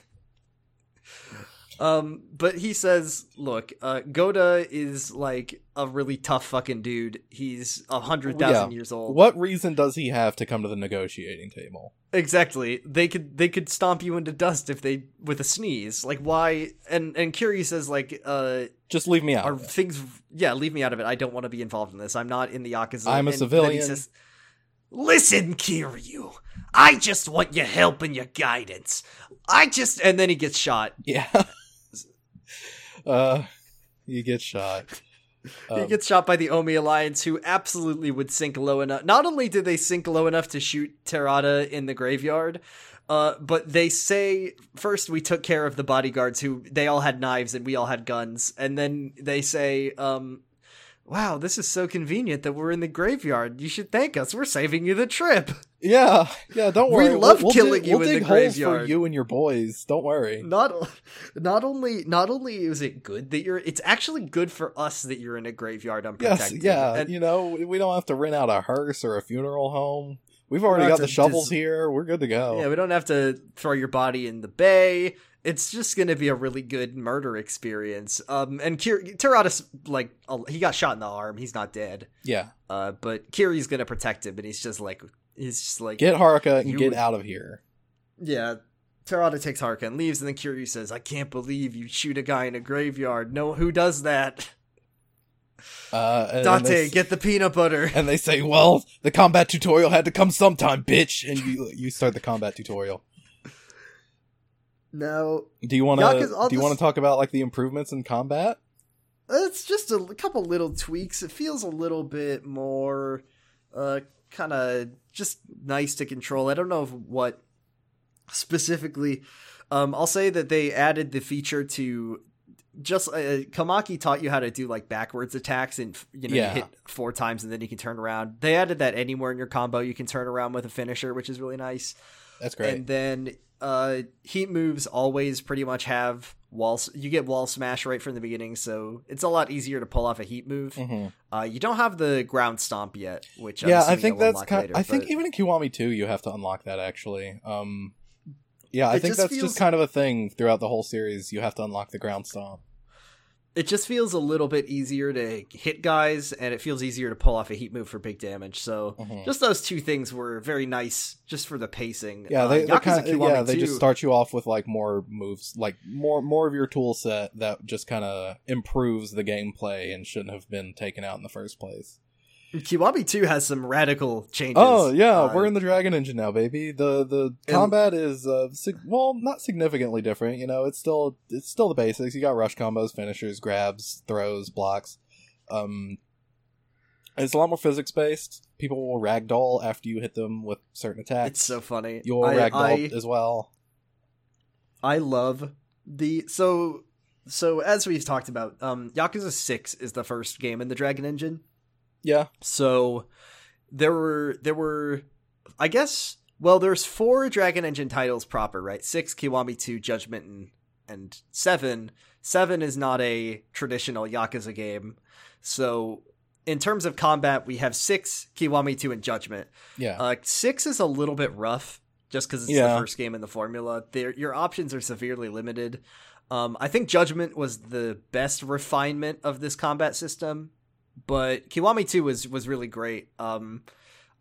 Um, but he says, look, uh, Goda is like a really tough fucking dude. He's a hundred thousand Yeah. years old. What reason does he have to come to the negotiating table? Exactly. They could they could stomp you into dust if they with a sneeze. Like why? And and Kiryu says like, uh, Just leave me out. are of it. things? Yeah, leave me out of it. I don't want to be involved in this. I'm not in the yakuza. I'm a And civilian. says, Listen, Kiryu. I just want your help and your guidance. I just and then he gets shot. Yeah. (laughs) uh, you get shot. (laughs) he Um, gets shot by the Omi Alliance, who absolutely would sink low enough. Not only did they sink low enough to shoot Terada in the graveyard, uh, but they say first we took care of the bodyguards who they all had knives and we all had guns, and then they say, um, "Wow, this is so convenient that we're in the graveyard. You should thank us. We're saving you the trip." yeah, yeah. Don't We worry. love we'll, we'll killing dig, you we'll in the holes for graveyard. you and your boys. Don't worry. Not, not only, not only is it good that you're, it's actually good for us that you're in a graveyard Yes, yeah. and you know, we don't have to rent out a hearse or a funeral home. We've already got the shovels dis- here. We're good to go. Yeah, we don't have to throw your body in the bay. It's just going to be a really good murder experience. Um, and Kir- Terada's like he got shot in the arm. He's not dead. yeah. Uh, but Kiri's going to protect him, and he's just like he's just like Get Haruka and get out of here. yeah. Terada takes Haruka and leaves, and then Kiryu says, "I can't believe you shoot a guy in a graveyard. No, who does that? Uh, and they, get the peanut butter." and they say, "Well, the combat tutorial had to come sometime, bitch." And you you start the combat tutorial. No, Do you want to do you want to talk about like the improvements in combat? It's just a couple little tweaks. It feels a little bit more, uh, kind of just nice to control. I don't know what specifically. Um, I'll say that they added the feature to just uh, Komaki taught you how to do like backwards attacks and you know Yeah. you hit four times and then you can turn around. They added that anywhere in your combo you can turn around with a finisher, which is really nice. That's great. And then uh, heat moves always pretty much have wall. You get wall smash right from the beginning, so it's a lot easier to pull off a heat move. Mhm. Uh, you don't have the ground stomp yet, which I'm Yeah, I think that's kind. later, I think even in Kiwami 2, you have to unlock that actually. Um, yeah, I It think just that's feels- just kind of a thing throughout the whole series. You have to unlock the ground stomp. It just feels a little bit easier to hit guys, and it feels easier to pull off a heat move for big damage. So Mhm. just those two things were very nice, just for the pacing. Yeah, Uh, they, Yakuza kind of yeah they 2 just start you off with like more moves, like more more of your tool set that just kind of improves the gameplay and shouldn't have been taken out in the first place. Kiwami Two has some radical changes. Oh yeah, Uh, we're in the Dragon Engine now, baby. The the combat is uh, sig- well, not significantly different. You know, it's still it's still the basics. You got rush combos, finishers, grabs, throws, blocks. Um, It's a lot more physics based. People will ragdoll after you hit them with certain attacks. It's so funny. You'll I- ragdoll I- as well. I love the so so as we've talked about, um Yakuza 6 is the first game in the Dragon Engine. Yeah. So there were there were I guess well there's four Dragon Engine titles proper, right? 6 Kiwami 2 Judgment and and 7 7 is not a traditional Yakuza game. So in terms of combat, we have 6 Kiwami 2 and Judgment. Yeah. Uh, six is a little bit rough, just because it's Yeah. the first game in the formula. There, your options are severely limited. Um, I think Judgment was the best refinement of this combat system, but Kiwami Two was was really great. Um,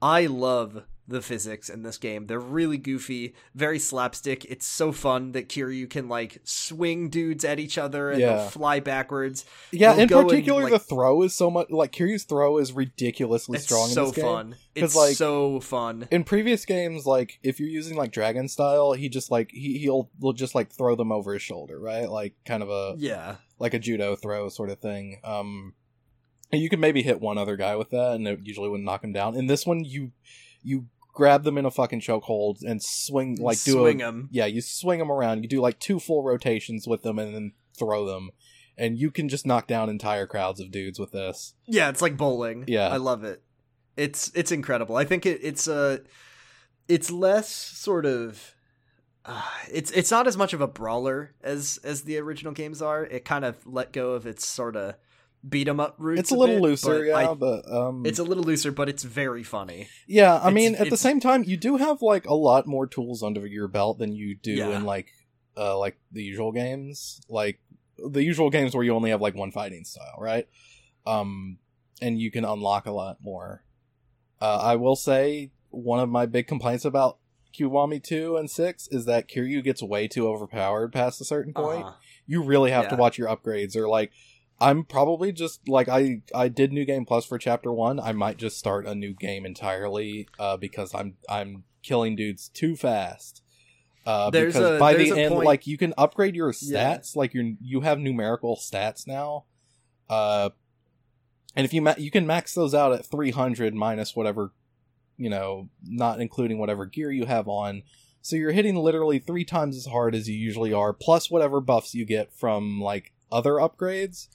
I love the physics in this game. They're really goofy, very slapstick. It's so fun that Kiryu can like swing dudes at each other and Yeah. they'll fly backwards. yeah, in go and, particular, like- the throw is so much like Kiryu's throw is ridiculously strong so in this game. fun. It's like, so fun. In previous games, like if you're using like dragon style, he just like he he'll will just like throw them over his shoulder, right? Like kind of a Yeah. like a judo throw sort of thing. Um, you could maybe hit one other guy with that, and it usually wouldn't knock him down. In this one, you you grab them in a fucking chokehold and swing like do swing a, them. yeah, you swing them around. You do like two full rotations with them, and then throw them, and you can just knock down entire crowds of dudes with this. Yeah, it's like bowling. Yeah. I love it. It's it's incredible. I think it, it's uh it's less sort of uh, it's it's not as much of a brawler as as the original games are. It kind of let go of its sort of beat 'em up roots. It's a little bit, looser, but yeah, I- but um, it's a little looser, but it's very funny. Yeah, I It's- mean, at the same time, you do have like a lot more tools under your belt than you do Yeah. in like uh like the usual games, like the usual games where you only have like one fighting style, right? Um, and you can unlock a lot more. Uh, I will say one of my big complaints about Kiwami two and six is that Kiryu gets way too overpowered past a certain point Uh-huh. you really have to watch your upgrades or like i'm probably just like i i did new game plus for chapter one i might just start a new game entirely uh because i'm i'm killing dudes too fast uh There's because a- by the end point- like you can upgrade your Yeah. stats like you you have numerical stats now uh and if you ma- you can max those out at 300 minus whatever you know not including whatever gear you have on so you're hitting literally three times as hard as you usually are, plus whatever buffs you get from like other upgrades.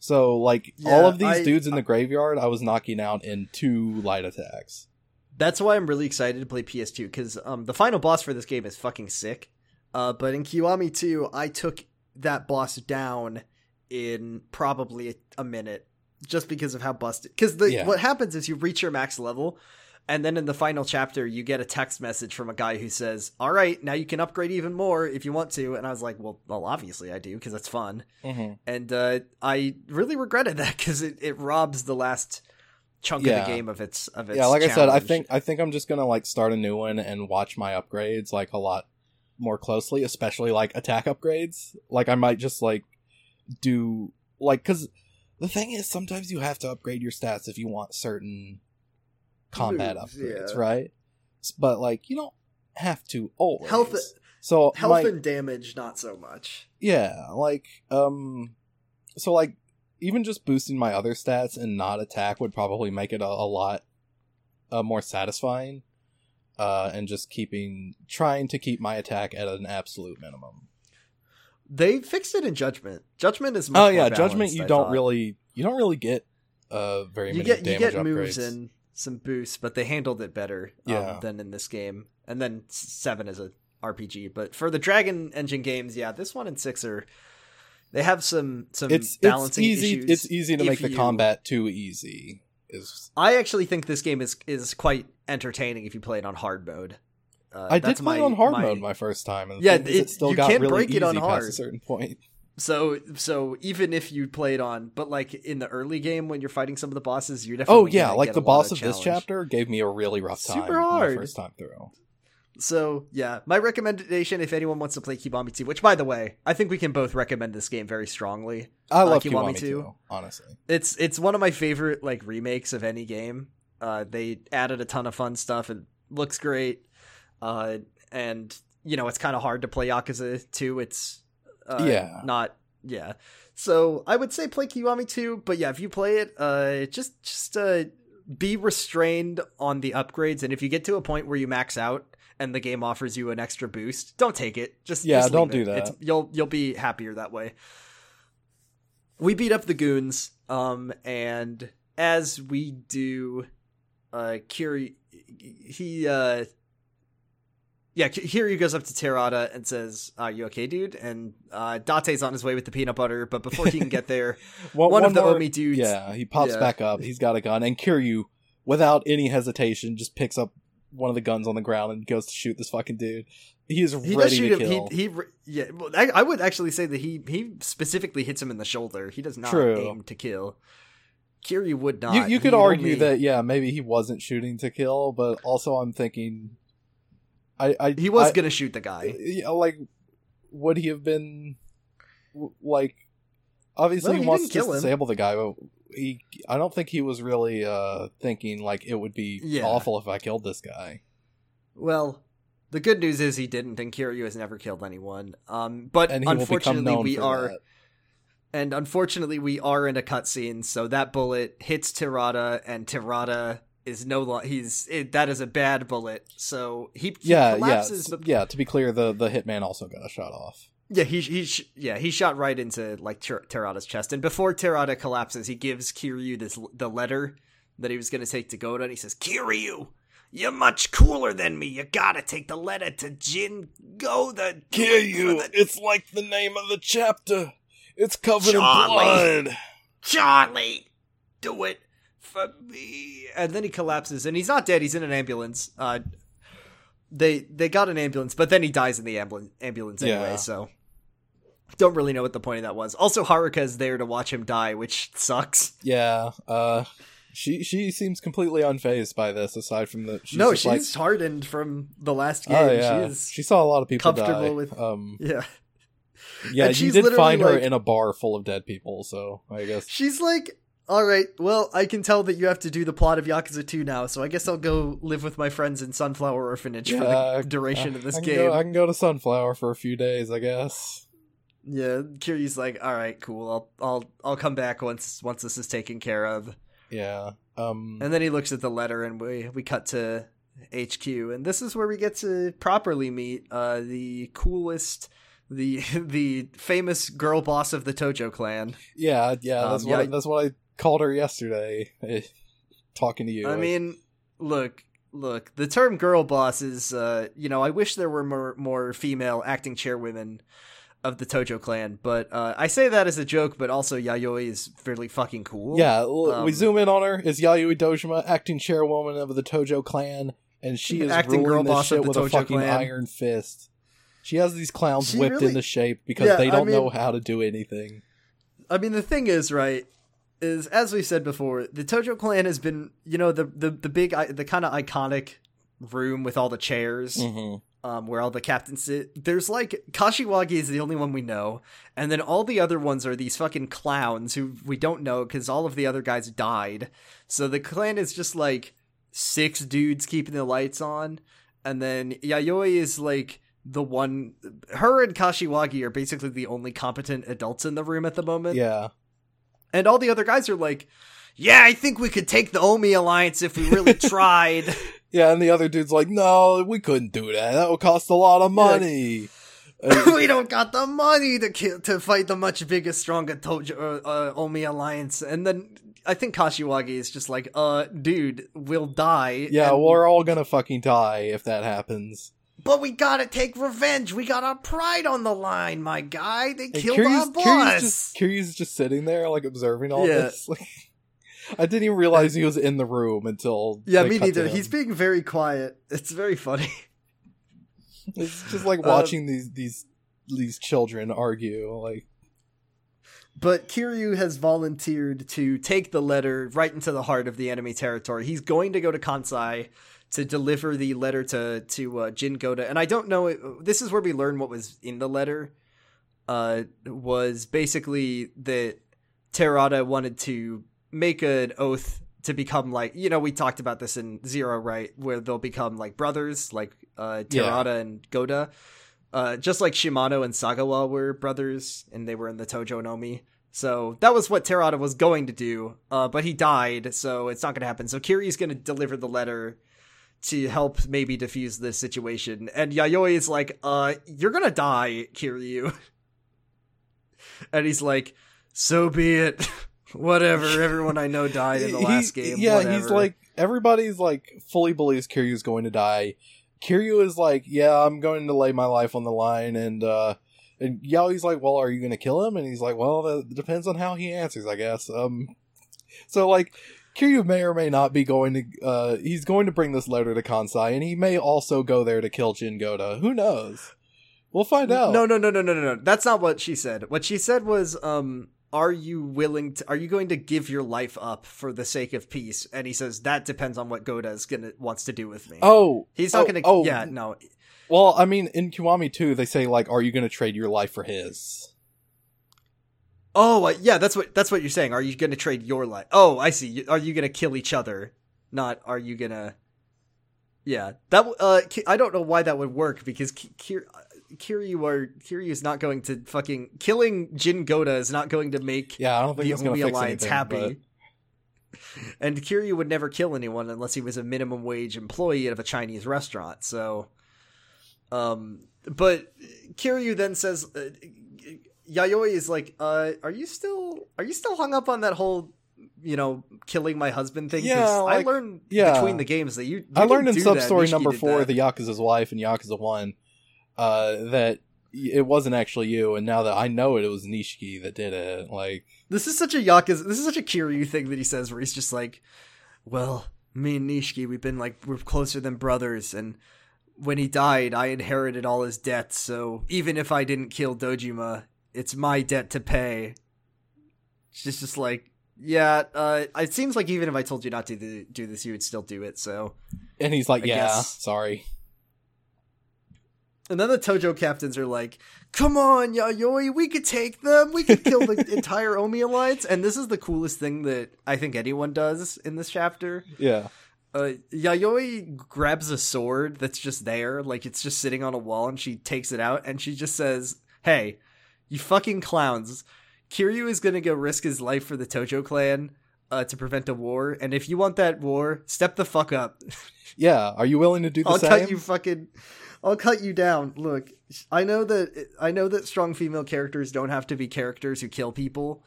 So like all of these I- dudes in the graveyard, I was knocking out in two light attacks. That's why I'm really excited to play PS2 because um, the final boss for this game is fucking sick. Uh, but in Kiwami 2, I took that boss down in probably a, a minute just because of how busted. Because Yeah. what happens is you reach your max level, and then in the final chapter, you get a text message from a guy who says, "All right, now you can upgrade even more if you want to." And I was like, "Well, well, obviously I do because it's fun." Mm-hmm. And uh, I really regretted that because it, it robs the last chunk Yeah. of the game of its of its. Yeah, like I said, I think I think I'm just gonna like start a new one and watch my upgrades like a lot more closely, especially like attack upgrades. Like I might just like do like because the thing is sometimes you have to upgrade your stats if you want certain combat Moves, upgrades, yeah. right? But like you don't have to always. Health- so health and damage not so much yeah, like um, so like even just boosting my other stats and not attack would probably make it a, a lot uh, more satisfying. Uh, and just keeping trying to keep my attack at an absolute minimum. they fixed it in judgment judgment is much Oh yeah, judgment you I don't thought. really you don't really get uh very you many get you damage get moves upgrades. Some boosts but they handled it better um, Yeah. than in this game and then seven is a rpg but for the dragon engine games yeah this one and six are they have some some It's it's balancing easy issues it's easy to make the you- combat too easy. Is i actually think this game is is quite entertaining if you play it on hard mode uh, I did play my- on hard my- mode my first time, Yeah, it- it still you got can't really break it easy on past a certain point. So so even if you played on, but like in the early game when you're fighting some of the bosses, you're definitely Oh yeah, like the boss of this chapter gave me a really rough time Super hard. first time through. So yeah, my recommendation if anyone wants to play Kiwami 2, which by the way, I think we can both recommend this game very strongly. I Uh, love Kiwami Kiwami, too. too, honestly. It's it's one of my favorite like remakes of any game. Uh, they added a ton of fun stuff. It looks great, uh, and you know it's kind of hard to play Yakuza 2. It's uh, Yeah. not Yeah. So I would say play Kiwami 2, but yeah, if you play it, uh just just uh be restrained on the upgrades and if you get to a point where you max out and the game offers you an extra boost, don't take it. Just Yeah, just don't do it. that. It's, you'll you'll be happier that way. We beat up the goons um and as we do uh Kiri he uh yeah, K- Kiryu goes up to Terada and says, "Are you okay, dude?" And uh, Date's on his way with the peanut butter, but before he can get there, (laughs) One, one, of the more- Omi dudes, Yeah, he pops Yeah. back up. He's got a gun, and Kiryu, without any hesitation, just picks up one of the guns on the ground and goes to shoot this fucking dude. He is he does ready shoot to him. kill. He, he, yeah. Well, I, I would actually say that he he specifically hits him in the shoulder. He does not True. aim to kill. Kiryu would not. you you could argue only- that yeah, maybe he wasn't shooting to kill, but also I'm thinking, I, I he was I- gonna shoot the guy. yeah, like would he have been like obviously Well, he, wants to didn't kill him. disable the guy but he i don't think he was really uh thinking like it would be Yeah. awful if i killed this guy Well, the good news is he didn't, and Kiryu has never killed anyone. Um, but and he will unfortunately, we are. that. And unfortunately, we are in a cutscene, so that bullet hits Terada, and Terada is no longer. He's it, that is a bad bullet. So he, he yeah yeah collapses. s- but- yeah to be clear the the hitman also got a shot off yeah, he he sh- yeah he shot right into like Tir- Terada's chest, and before Terada collapses, he gives Kiryu this the letter that he was going to take to Goda, and he says, "Kiryu, you're much cooler than me. You gotta take the letter to Jin Goda. Do it the- it's like the name of the chapter it's covered Charlie. In blood. Charlie, do it for me. And then he collapses, and he's not dead. He's in an ambulance. Uh, they they got an ambulance, but then he dies in the ambulance ambulance anyway. Yeah. So don't really know what the point of that was. Also, Haruka is there to watch him die, which sucks. yeah uh she she seems completely unfazed by this aside from the she's no, she's like, hardened from the last game. oh yeah She's she saw a lot of people comfortable die with- um yeah. Yeah, And you did find her like- in a bar full of dead people, so I guess. She's like, all right, well, I can tell that you have to do the plot of Yakuza 2 now, so I guess I'll go live with my friends in Sunflower Orphanage for Yeah, the duration of this I game. Go, I can go to Sunflower for a few days, I guess. Yeah, Kiryu's like, all right, cool. I'll I'll I'll come back once once this is taken care of. Yeah. Um. And then he looks at the letter, and we we cut to HQ, and this is where we get to properly meet uh the coolest. The (laughs) the famous girl boss of the Tojo clan. Yeah. Yeah. That's Um, what. I, yeah. that's what I called her yesterday. eh, talking to you. I like, mean, look, look. The term "girl boss" is, uh, you know, I wish there were more more female acting chairwomen of the Tojo clan, but uh, I say that as a joke. But also, Yayoi is fairly fucking cool. Yeah. l- we um, zoom in on her. Is Yayoi Dojima, acting chairwoman of the Tojo clan, and she is Acting girl boss of shit the with a fucking clan. iron fist. She has these clowns She whipped really- into shape because Yeah, they don't know mean- how to do anything. I mean, the thing is, right, is as we said before, the Tojo clan has been, you know, the the the big, i- the kind of iconic room with all the chairs. Mm-hmm. um, where all the captains sit. There's like Kashiwagi is the only one we know, and then all the other ones are these fucking clowns who we don't know because all of the other guys died. So the clan is just like six dudes keeping the lights on, and then Yayoi is like the one. Her and Kashiwagi are basically the only competent adults in the room at the moment, Yeah. And all the other guys are like. Yeah, I think we could take the Omi alliance if we really (laughs) tried. Yeah, and the other dude's like, "No, we couldn't do that. That would cost a lot of money." Uh, (laughs) we don't got the money to kill, to fight the much bigger, stronger Tojo uh, uh, Omi alliance. And then I think Kashiwagi is just like, uh, dude, we'll die. yeah, and- we're all gonna fucking die if that happens. But we gotta take revenge. We got our pride on the line, my guy. They And killed Kiryu's, our boss. Kiryu's just Kiryu's just sitting there, like observing all Yeah. this. (laughs) Like, I didn't even realize he was in the room until yeah, me neither. He's being very quiet. It's very funny. It's just like Uh, watching these these these children argue. Like, But Kiryu has volunteered to take the letter right into the heart of the enemy territory. He's going to go to Kansai to deliver the letter to to uh, Jin Goda. And I don't know. This is where we learn what was in the letter. Uh, was basically that Terada wanted to make an oath to become like you know we talked about this in Zero right where they'll become like brothers like uh Yeah. Terada and Goda. Uh, just like Shimano and Sagawa were brothers, and they were in the Tojo Nomi. So that was what Terada was going to do, uh, but he died, so it's not going to happen. So Kiryu's going to deliver the letter to help maybe defuse this situation. And Yayoi is like, uh, you're to die, Kiryu. (laughs) and he's like, so be it. (laughs) Whatever. Everyone I know died in the (laughs) last He- game. Yeah, Whatever. he's like everybody's like fully believes Kiryu's going to die. Kiryu is like, yeah, I'm going to lay my life on the line, and uh, and Yayoi's like, well, are you going to kill him? And he's like, well, that depends on how he answers, I guess. Um, so like. Kiryu may or may not be going to. Uh, he's going to bring this letter to Kansai, and he may also go there to kill Jin Goda. Who knows? We'll find out. No, no, no, no, no, no, no. That's not what she said. What she said was, um, are you willing to, are you going to give your life up for the sake of peace? And he says, that depends on what Goda is gonna, wants to do with me. Oh, He's not oh, gonna, Oh, yeah, no. Well, I mean, in Kiwami too, they say like, "Are you going to trade your life for his?" Oh, uh, yeah, that's what, that's what you're saying. Are you gonna trade your life? Oh, I see. Are you gonna kill each other? Not, are you gonna, yeah. That, uh, I don't know why that would work because Kir- Kiryu are, Kiryu is not going to fucking, killing Jin Goda is not going to make Yeah, I don't think the going Omi fix Alliance anything. happy. And Kiryu would never kill anyone unless he was a minimum wage employee of a Chinese restaurant. So, um, but Kiryu then says, uh, Yayoi is like, uh, "Are you still are you still hung up on that whole, you know, killing my husband thing? Yeah, like- I learned yeah. between the games that you. you I learned in sub story number four, that. the Yakuza's wife and Yakuza One, uh, that it wasn't actually you, and now that I know it, it was Nishiki that did it. Like, This is such a Yakuza. This is such a Kiryu thing that he says, where he's just like, "Well, me and Nishiki, we've been like we're closer than brothers, and when he died, I inherited all his debts. So even if I didn't kill Dojima, it's my debt to pay." She's just, like, yeah. Uh, it seems like even if I told you not to do, do this, you would still do it. So, and he's like, I "Yeah, guess- sorry." and then the Tojo captains are like, "Come on, Yayoi, we could take them. We could kill the (laughs) entire Omi alliance." And this is the coolest thing that I think anyone does in this chapter. Yeah, uh, Yayoi grabs a sword that's just there, like it's just sitting on a wall, and she takes it out and she just says, "Hey, you fucking clowns! Kiryu is gonna go risk his life for the Tojo clan uh, to prevent a war, and if you want that war, step the fuck up. (laughs) yeah. Are you willing to do the I'll same? cut you fucking." I'll cut you down. Look, I know that I know that strong female characters don't have to be characters who kill people,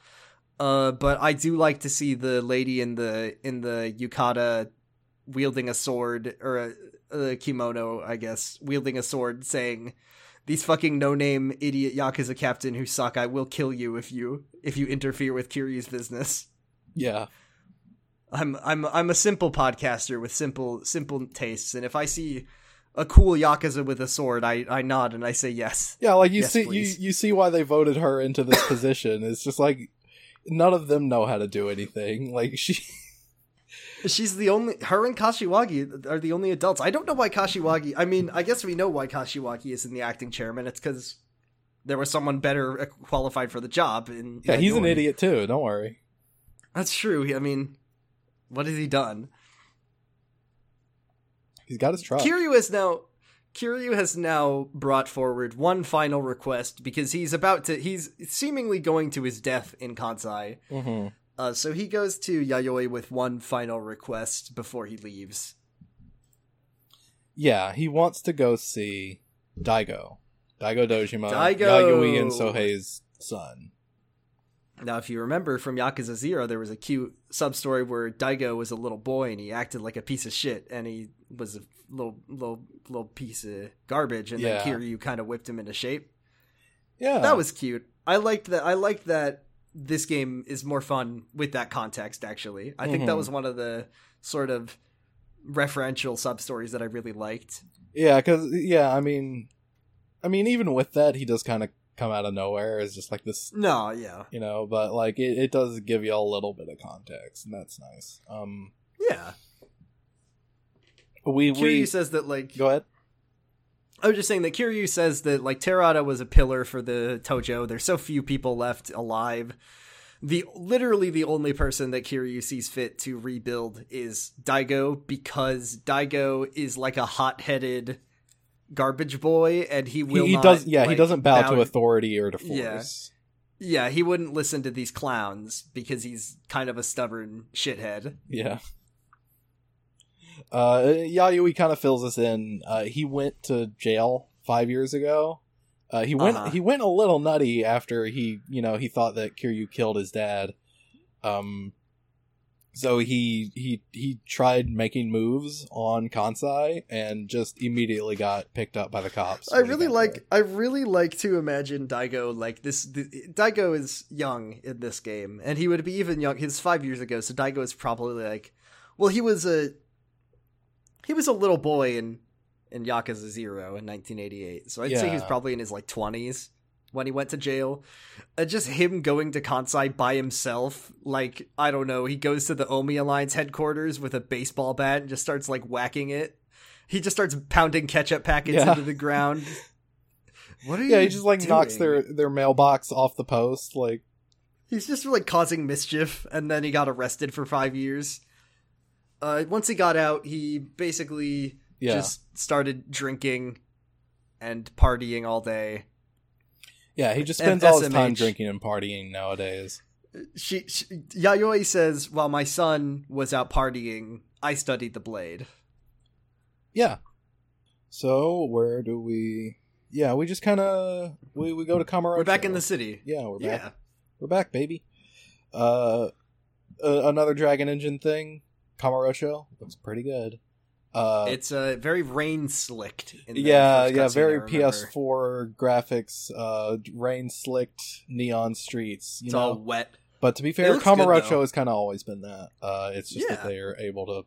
uh, but I do like to see the lady in the in the yukata wielding a sword or a, a kimono, I guess, wielding a sword, saying, "These fucking no-name idiot yakuza captain who suck. I will kill you if you if you interfere with Kiri's business." Yeah, I'm I'm I'm a simple podcaster with simple simple tastes, and if I see a cool yakuza with a sword, I I nod and I say yes. yeah. Like you Yes, see, you you see why they voted her into this position. It's just like none of them know how to do anything. Like she, She's the only her and Kashiwagi are the only adults. I don't know why Kashiwagi. I mean, I guess we know why Kashiwagi is in the acting chairman. It's because there was someone better qualified for the job. And yeah, he's an idiot too. Don't worry. That's true. I mean, what has he done? He's got his truck. Kiryu has now Kiryu has now brought forward one final request because he's about to he's seemingly going to his death in Kansai. hmm Uh, so he goes to Yayoi with one final request before he leaves. Yeah, he wants to go see Daigo. Daigo Dojima, Daigo! Yayoi and Sohei's son. Now, if you remember from Yakuza Zero, there was a cute sub story where Daigo was a little boy and he acted like a piece of shit, and he was a little little little piece of garbage, and Yeah. then Kiryu kind of whipped him into shape. Yeah, That was cute. I liked that. I liked that. This game is more fun with that context. Actually, I think that Mhm. was one of the sort of referential sub stories that I really liked. yeah, because yeah, I mean, I mean, even with that, he does kind of come out of nowhere as just like this, No, yeah, you know. But like, it, it does give you a little bit of context, and that's nice. Um, yeah. we Kiryu we says that like go ahead. I was just saying that Kiryu says that like Terada was a pillar for the Tojo. There's so few people left alive. The literally the only person that Kiryu sees fit to rebuild is Daigo because Daigo is like a hot-headed garbage boy, and he He, will. he not, does. Yeah, he doesn't bow, bow- to authority or to Yeah. force. Yeah, he wouldn't listen to these clowns because he's kind of a stubborn shithead. Yeah. Uh, Yayoi kind of fills us in. Uh, he went to jail five years ago. Uh, he went Uh-huh. he went a little nutty after he you know he thought that Kiryu killed his dad. Um, so he he he tried making moves on Kansai and just immediately got picked up by the cops. I really like. there. I really like to imagine Daigo like this. The, Daigo is young in this game, and he would be even young. He's five years ago, so Daigo is probably like, well, he was a he was a little boy in in Yakuza Zero in 1988. So I'd say he was probably in his like 20s when he went to jail. And just him going to Kansai by himself, like I don't know, he goes to the Omi Alliance headquarters with a baseball bat and just starts like whacking it. He just starts pounding ketchup packets Yeah. into the ground. (laughs) What are you Yeah, he just like knocks their their mailbox off the post. Like He's just like causing mischief, and then he got arrested for five years. Uh, once he got out, he basically yeah, just started drinking and partying all day. yeah. He just spends all his time drinking and partying nowadays. She, she Yayoi says, "While my son was out partying, I studied the blade." Yeah. So where do we? Yeah, we just kind of we, we go to Kamurocho. We're back in the city. Yeah, we're back. Yeah, We're back, baby. Uh, uh, another Dragon Engine thing. Kamurocho looks pretty good. Uh, it's uh, very rain slicked. Yeah, yeah, very. PS4 graphics. Uh, rain slicked neon streets. You It's know, all wet. but to be fair, good, Kamurocho has kind of always been that. Uh, it's just that they are able to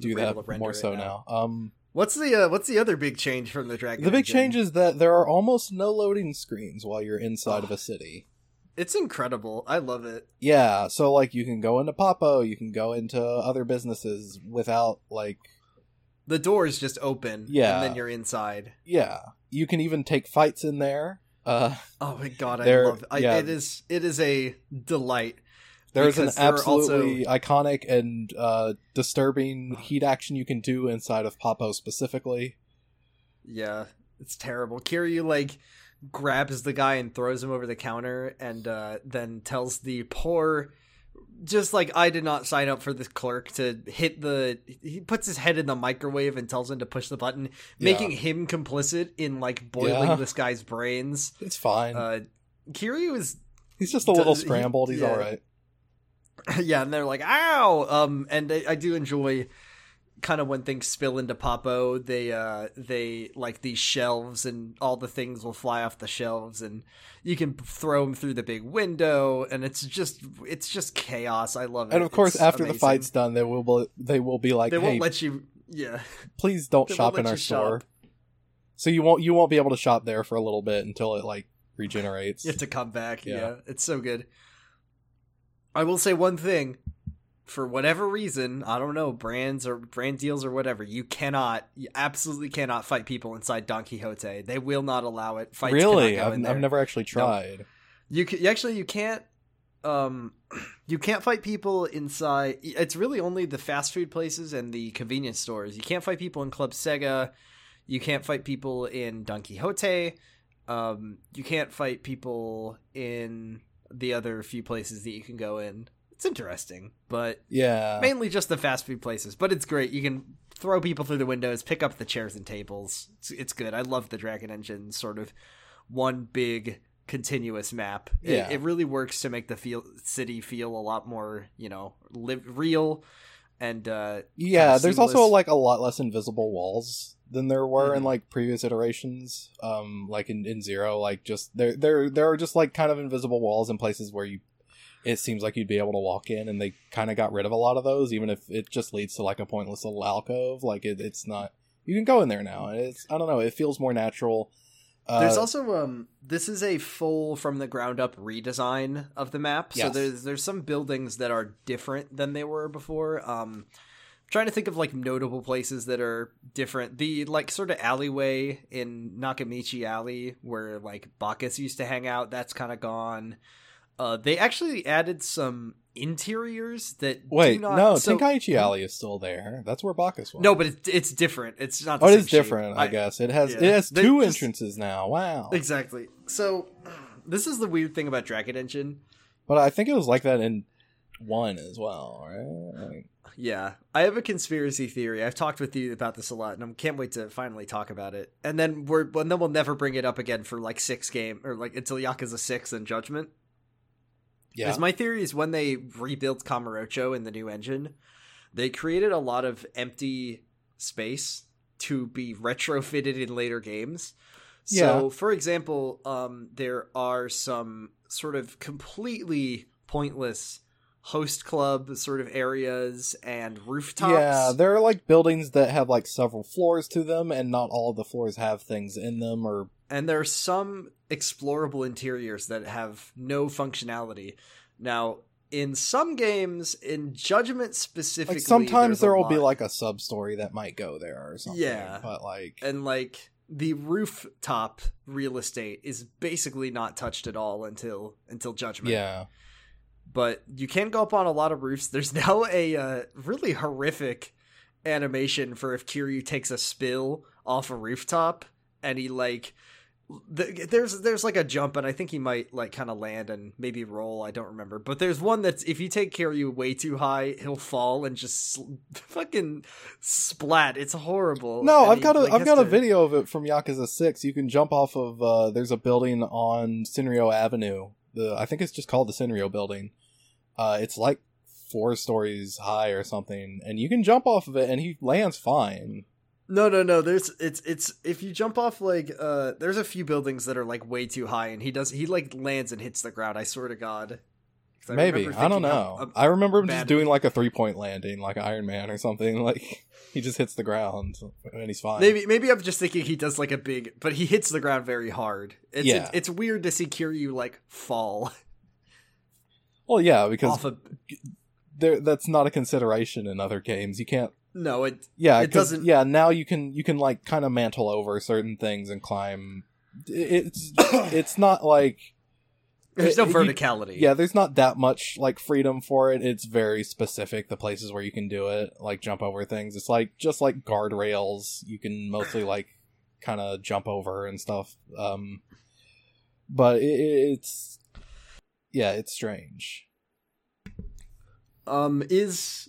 do We're that more so now. now. Um, What's the uh, what's the other big change from the Dragon? The big Engine? change is that there are almost no loading screens while you're inside of a city. It's incredible. I love it. Yeah, so like you can go into Poppo, you can go into other businesses without like The doors just open. Yeah. and then you're inside. yeah, you can even take fights in there. Uh Oh my god, I love. I, yeah. It is it is a delight. there's an Because there are absolutely iconic and uh disturbing heat action you can do inside of Poppo specifically. Yeah, it's terrible. Kiryu like grabs the guy and throws him over the counter, and uh, then tells the poor, just like I did not sign up for this clerk to hit the. He puts his head in the microwave and tells him to push the button, making him complicit in like boiling Yeah. this guy's brains. It's fine. Uh, Kiryu is He's just a little does- scrambled. He's yeah. all right. (laughs) yeah, and they're like, "Ow!" Um, and I, I do enjoy kind of when things spill into Poppo. They uh, they like these shelves, and all the things will fly off the shelves, and you can throw them through the big window, and it's just it's just chaos. I love it. And of course, It's after the fight's done, they will be, they will be like, they won't let you. Yeah, please don't (laughs) shop in our store." shop. So you won't you won't be able to shop there for a little bit until it like regenerates. You have to come back. Yeah. Yeah. it's so good. I will say one thing. For whatever reason, I don't know, brands or brand deals or whatever, you cannot, you absolutely cannot fight people inside Don Quixote. They will not allow it. Fights really, I've, I've never actually tried. You can, actually you can't. Um, (clears throat) you can't fight people inside. It's really only the fast food places and the convenience stores. You can't fight people in Club Sega. You can't fight people in Don Quixote. Um, you can't fight people in the other few places that you can go in. It's interesting, but Yeah, mainly just the fast food places. But it's great. You can throw people through the windows, pick up the chairs and tables. It's, it's good. I love the Dragon Engine sort of one big continuous map. It- Yeah. It, really works to make the feel city feel a lot more, you know, live real and uh yeah. kinda There's also like a lot less invisible walls than there were in Mhm. like previous iterations. Um, like in, in Zero, like just there there there are just like kind of invisible walls in places where you. It seems like you'd be able to walk in, and they kind of got rid of a lot of those, even if it just leads to like a pointless little alcove. Like it, it's not. You can go in there now. It's I don't know. It feels more natural. Uh, There's also um this is a full from the ground up redesign of the map. So there's there's some buildings that are different than they were before. Um I'm trying to think of like notable places that are different. The like sort of alleyway in Nakamichi Alley where like Bacchus used to hang out, that's kind of gone. Uh they actually added some interiors that Wait, do not, no, so- Tenkaichi Alley is still there. That's where Bacchus was. No, but it's it's different. It's not. The oh, it is different. I, guess it has yeah. it has two just- entrances now. Wow. Exactly. So this is the weird thing about Dragon Engine. But I think it was like that in one as well, right? Like, Yeah, I have a conspiracy theory. I've talked with you about this a lot, and I can't wait to finally talk about it. And then we're, and then we'll never bring it up again for like six game or like until Yakuza Six and Judgment. Yeah. Because my theory is when they rebuilt Kamurocho in the new engine, they created a lot of empty space to be retrofitted in later games. So, Yeah. for example, um, there are some sort of completely pointless host club sort of areas and rooftops. Yeah, there are like buildings that have like several floors to them, and not all of the floors have things in them. Or and there are some explorable interiors that have no functionality. Now, in some games, in Judgment specifically, like sometimes there will be like a sub story that might go there or something. Yeah. but like and like the rooftop real estate is basically not touched at all until until Judgment. yeah, but you can go up on a lot of roofs. There's (laughs) now a uh, really horrific animation for if Kiryu takes a spill off a rooftop and he like the, there's there's like a jump and I think he might like kind of land and maybe roll. I don't remember, but there's one that's if you take Kiryu way too high, he'll fall and just sl- (laughs) fucking splat. It's horrible. No, And I've he, got a have got a video of it from Yakuza Six. You can jump off of uh there's a building on Senryo Avenue. The I think it's just called the Senryo building. Uh it's like four stories high or something, and you can jump off of it and he lands fine. No, no, no. There's it's it's if you jump off like uh there's a few buildings that are like way too high and he does he like lands and hits the ground. I swear to god. I Maybe. I don't know. I remember him just doing like a three point landing, like Iron Man or something. (laughs) Like he just hits the ground and he's fine. maybe maybe I'm just thinking he does like a big but he hits the ground very hard. It's Yeah. it's, it's weird to see Kiryu like fall Well, yeah, because there that's not a consideration in other games. You can't. No, it Yeah, it doesn't- Yeah, now you can you can like kind of mantle over certain things and climb. It's (coughs) it's not like there's no It- you- verticality. yeah, there's not that much like freedom for it. It's very specific the places where you can do it, like jump over things. It's like just like guardrails. You can mostly (sighs) like kind of jump over and stuff. Um, but it, it's yeah, it's strange. Um is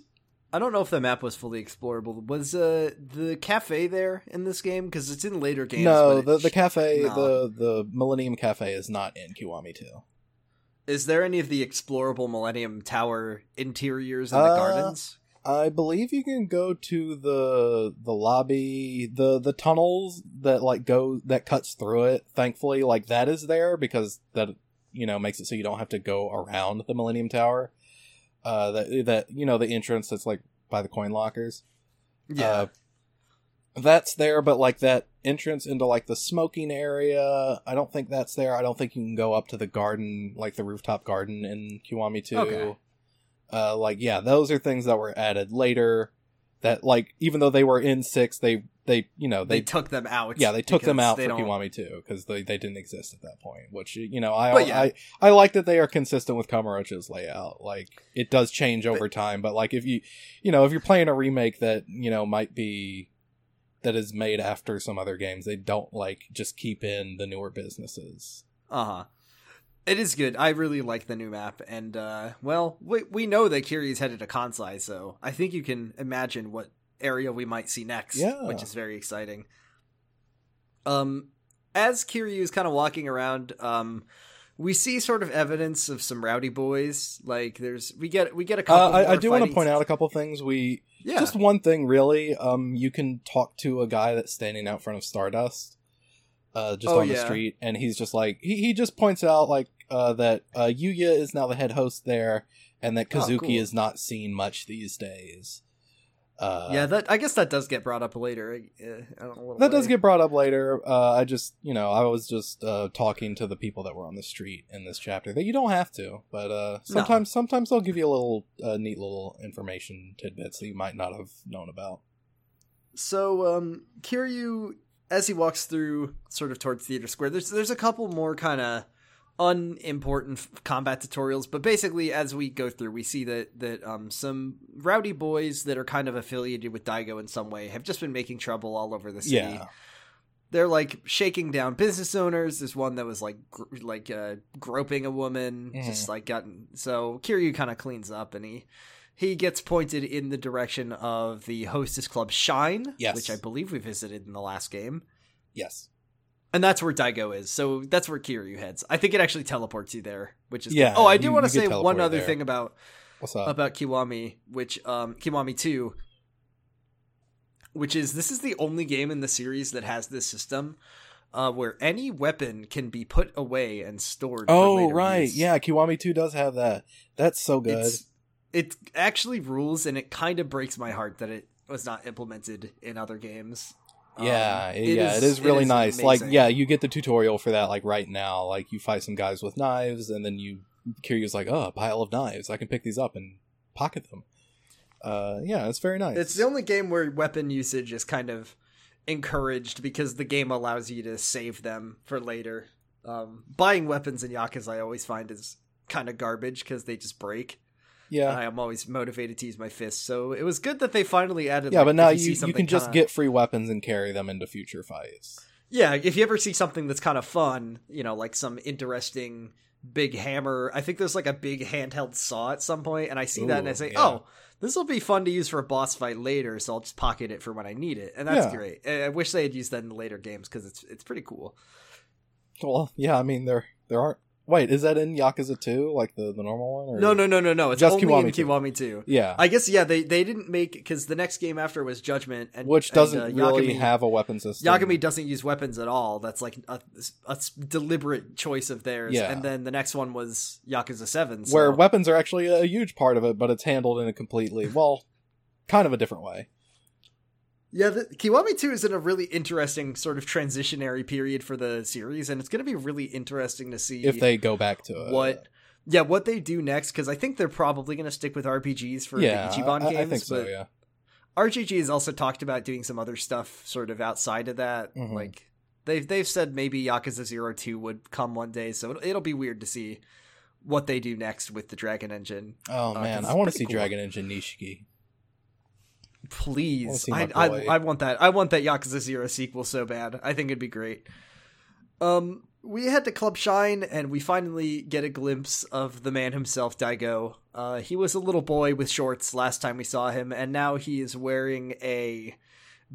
I don't know if the map was fully explorable. Was uh the cafe there in this game because it's in later games? no, the the cafe, the the Millennium Cafe is not in Kiwami Two. Is there any of the explorable Millennium Tower interiors in the Uh, gardens? I believe you can go to the the lobby, the the tunnels that like go that cuts through it. Thankfully, like that is there because that you know makes it so you don't have to go around the Millennium Tower. Uh, that that you know the entrance that's like by the coin lockers. Yeah. Uh, that's there, but like that entrance into like the smoking area, I don't think that's there. I don't think you can go up to the garden, like the rooftop garden in Kiwami 2. Okay. Uh, like yeah, those are things that were added later. That like even though they were in six, they they you know they, they, took them out. yeah they took them out for don't- Kiwami 2 because they they didn't exist at that point. Which you know I But yeah. I I like that they are consistent with Kamurocho's layout. Like it does change over time, but like if you you know if you're playing a remake that you know might be that is made after some other games, they don't like just keep in the newer businesses. Uh huh. It is good. I really like the new map, and uh, well, we we know that Kiryu is headed to Kansai, so I think you can imagine what area we might see next. Yeah. which is very exciting. Um, as Kiryu is kind of walking around, um, we see sort of evidence of some rowdy boys. Like there's we get we get a Uh, couple. I, I do want to point out a couple things. We Yeah. just one thing really. Um, you can talk to a guy that's standing out front of Stardust, uh, just Oh, on the yeah. street, and he's just like he he just points out like uh that uh Yuya is now the head host there, and that Oh, Kazuki cool. is not seen much these days. Uh, yeah, that I guess that does get brought up later. Uh, that does get brought up later. Uh, I just, you know, I was just uh, talking to the people that were on the street in this chapter. That you don't have to, but uh, sometimes, sometimes they'll give you a little uh, neat little information tidbits that you might not have known about. So, um, Kiryu, as he walks through, sort of towards Theater Square, there's there's a couple more kind of unimportant combat tutorials. But basically, as we go through, we see that that um, some rowdy boys that are kind of affiliated with Daigo in some way have just been making trouble all over the city. Yeah. They're like shaking down business owners. There's one that was like gr- like uh, groping a woman, Mhm. just like gotten. So Kiryu kind of cleans up and he he gets pointed in the direction of the Hostess Club Shine, Yes. which I believe we visited in the last game. Yes. And that's where Daigo is. So that's where Kiryu heads. I think it actually teleports you there, which is good. Yeah, Oh, I do want to say one other there. thing about What's up? about Kiwami, which um Kiwami 2 which is this is the only game in the series that has this system uh where any weapon can be put away and stored for oh right, use. yeah. Kiwami Two does have that. That's so good. It's it actually rules and it kind of breaks my heart that it was not implemented in other games. Um, yeah, it- yeah, it is really nice. Like, yeah, you get the tutorial for that. Like right now, like you fight some guys with knives, and then you Kiryu's like, oh, a pile of knives. I can pick these up and pocket them. Uh, yeah, it's very nice. It's the only game where weapon usage is kind of encouraged because the game allows you to save them for later. Um, buying weapons in Yakuza I always find is kind of garbage because they just break. Yeah, I am always motivated to use my fists, so it was good that they finally added. yeah, like, but now see you you can just kinda- get free weapons and carry them into future fights. Yeah, if you ever see something that's kind of fun, you know, like some interesting big hammer. I think there's like a big handheld saw at some point, and I see that and I say, yeah. "Oh, this will be fun to use for a boss fight later." So I'll just pocket it for when I need it, and that's Yeah. great. I I wish they had used that in the later games because it's it's pretty cool. Well, yeah, I mean there there aren't. Wait, is that in Yakuza Two, like the the normal one? Or? No, no, no, no, no. It's Just only Kiwami in 2. Kiwami 2. Yeah, I guess yeah, they they didn't make because the next game after was Judgment, and which doesn't uh, really Yagami- have a weapon system. Yagami doesn't use weapons at all. That's like a, a deliberate choice of theirs. Yeah. And then the next one was Yakuza Seven, so. where weapons are actually a huge part of it, but it's handled in a completely well, kind of a different way. Yeah, the, Kiwami 2 is in a really interesting sort of transitionary period for the series, and it's going to be really interesting to see If they go back to it. what, yeah, what they do next. Because I think they're probably going to stick with RPGs for yeah, the Ichiban I, games. I think so. but Yeah, RGG has also talked about doing some other stuff sort of outside of that. Mhm. Like they've they've said maybe Yakuza Zero Two would come one day, so it'll, it'll be weird to see what they do next with the Dragon Engine. Oh Uh, man, I want to see cool. Dragon Engine Nishiki. Please, I, I. I want that. I want that Yakuza Zero sequel so bad. I think it'd be great. Um, we head to Club Shine and we finally get a glimpse of the man himself, Daigo. Uh, he was a little boy with shorts last time we saw him, and now he is wearing a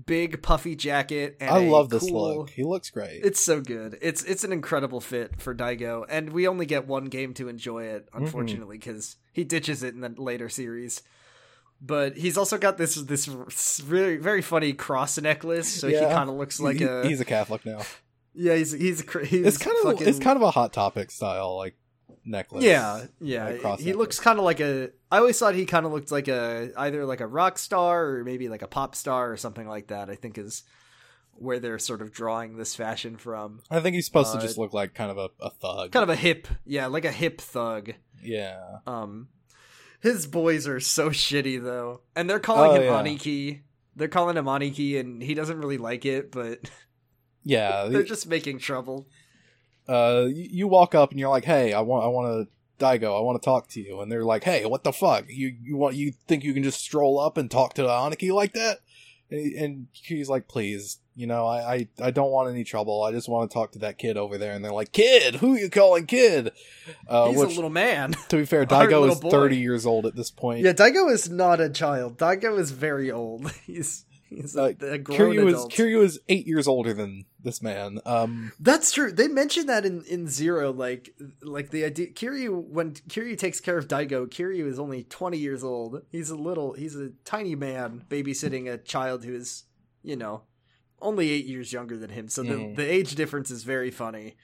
big puffy jacket. And I love this cool- look. He looks great. It's so good. It's it's an incredible fit for Daigo, and we only get one game to enjoy it, Mm-hmm. unfortunately, because he ditches it in the later series. But he's also got this this very very funny cross necklace, so he kind of looks like He- a he's a Catholic now. yeah he's he's he's It's kind of fucking, it's kind of a hot topic style like necklace. yeah yeah like he necklace. looks kind of like a I always thought he kind of looked like a either like a rock star or maybe like a pop star or something like that. I think is where they're sort of drawing this fashion from. I think he's supposed Uh, to just look like kind of a, a thug. Kind of a hip, yeah, like a hip thug. yeah. Um, his boys are so shitty though, and they're calling Oh, him yeah. Aniki. They're calling him Aniki, and he doesn't really like it, but (laughs) Yeah, (laughs) they're just making trouble. uh, you, you walk up and you're like, "Hey, I want, I want to Daigo, I want to talk to you," and they're like, "Hey, what the fuck? You, you want, you think you can just stroll up and talk to Aniki like that?" And, and he's like, "Please, you know, I, I, I don't want any trouble. I just want to talk to that kid over there." And they're like, "Kid? Who you calling kid?" Uh, He's which, a little man. to be fair, (laughs) our Daigo is boy. 30 years old at this point. Yeah, Daigo is not a child. Daigo is very old. (laughs) He's he's a, Uh, a grown Kiryu is adult. Kiryu is eight years older than this man. Um, That's true. They mentioned that in, in Zero, like like the idea. Kiryu when Kiryu takes care of Daigo, Kiryu is only twenty years old. He's a little, he's a tiny man babysitting a child who is, you know, only eight years younger than him. So Mhm. the the age difference is very funny,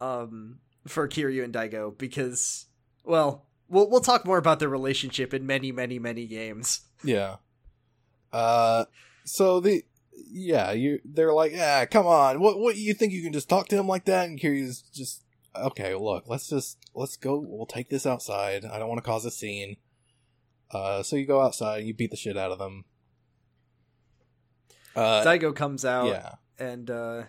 um, for Kiryu and Daigo because, well, we'll we'll talk more about their relationship in many many many games. Yeah. Uh so the yeah, you they're like, "Ah, come on. What what you think you can just talk to him like that?" And Kiryu's just okay, look, let's just let's go. We'll take this outside. I don't want to cause a scene. Uh so you go outside you beat the shit out of them. Uh Daigo comes out yeah. and uh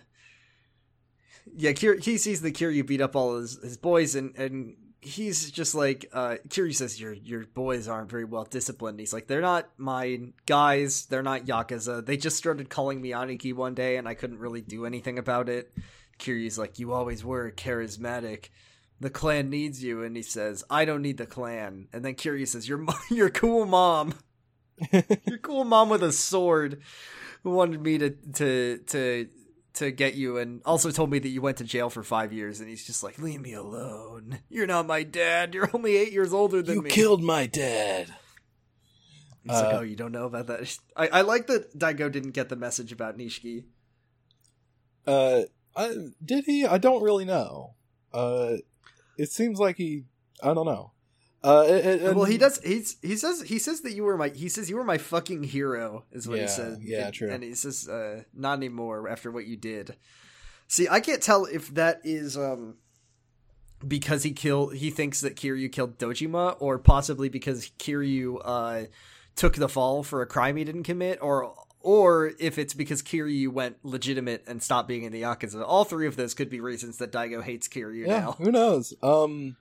yeah, Kir- he sees the Kiryu beat up all his, his boys, and and he's just like, uh, Kiryu says, "Your your boys aren't very well disciplined." He's like, "They're not my guys. They're not yakuza. They just started calling me Aniki one day, and I couldn't really do anything about it." Kiryu's like, "You always were charismatic." The clan needs you, and he says, "I don't need the clan." And then Kiryu says, "Your (laughs) your cool mom, (laughs) your cool mom with a sword, who wanted me to to to to get you and also told me that you went to jail for five years and he's just like leave me alone you're not my dad you're only eight years older than you me you killed my dad. he's like Uh, oh you don't know about that (laughs) I, I like that daigo didn't get the message about nishiki Uh, I, did he? I don't really know. Uh, it seems like he. I don't know. Uh, it- it- well he does he's he says he says that you were my he says you were my fucking hero is what Yeah, he said yeah, and, true. and he says uh not anymore after what you did see i can't tell if that is um because he killed he thinks that kiryu killed dojima or possibly because kiryu uh took the fall for a crime he didn't commit or or if it's because Kiryu went legitimate and stopped being in the Yakuza. All three of those could be reasons that Daigo hates Kiryu Yeah, now. who knows? Um,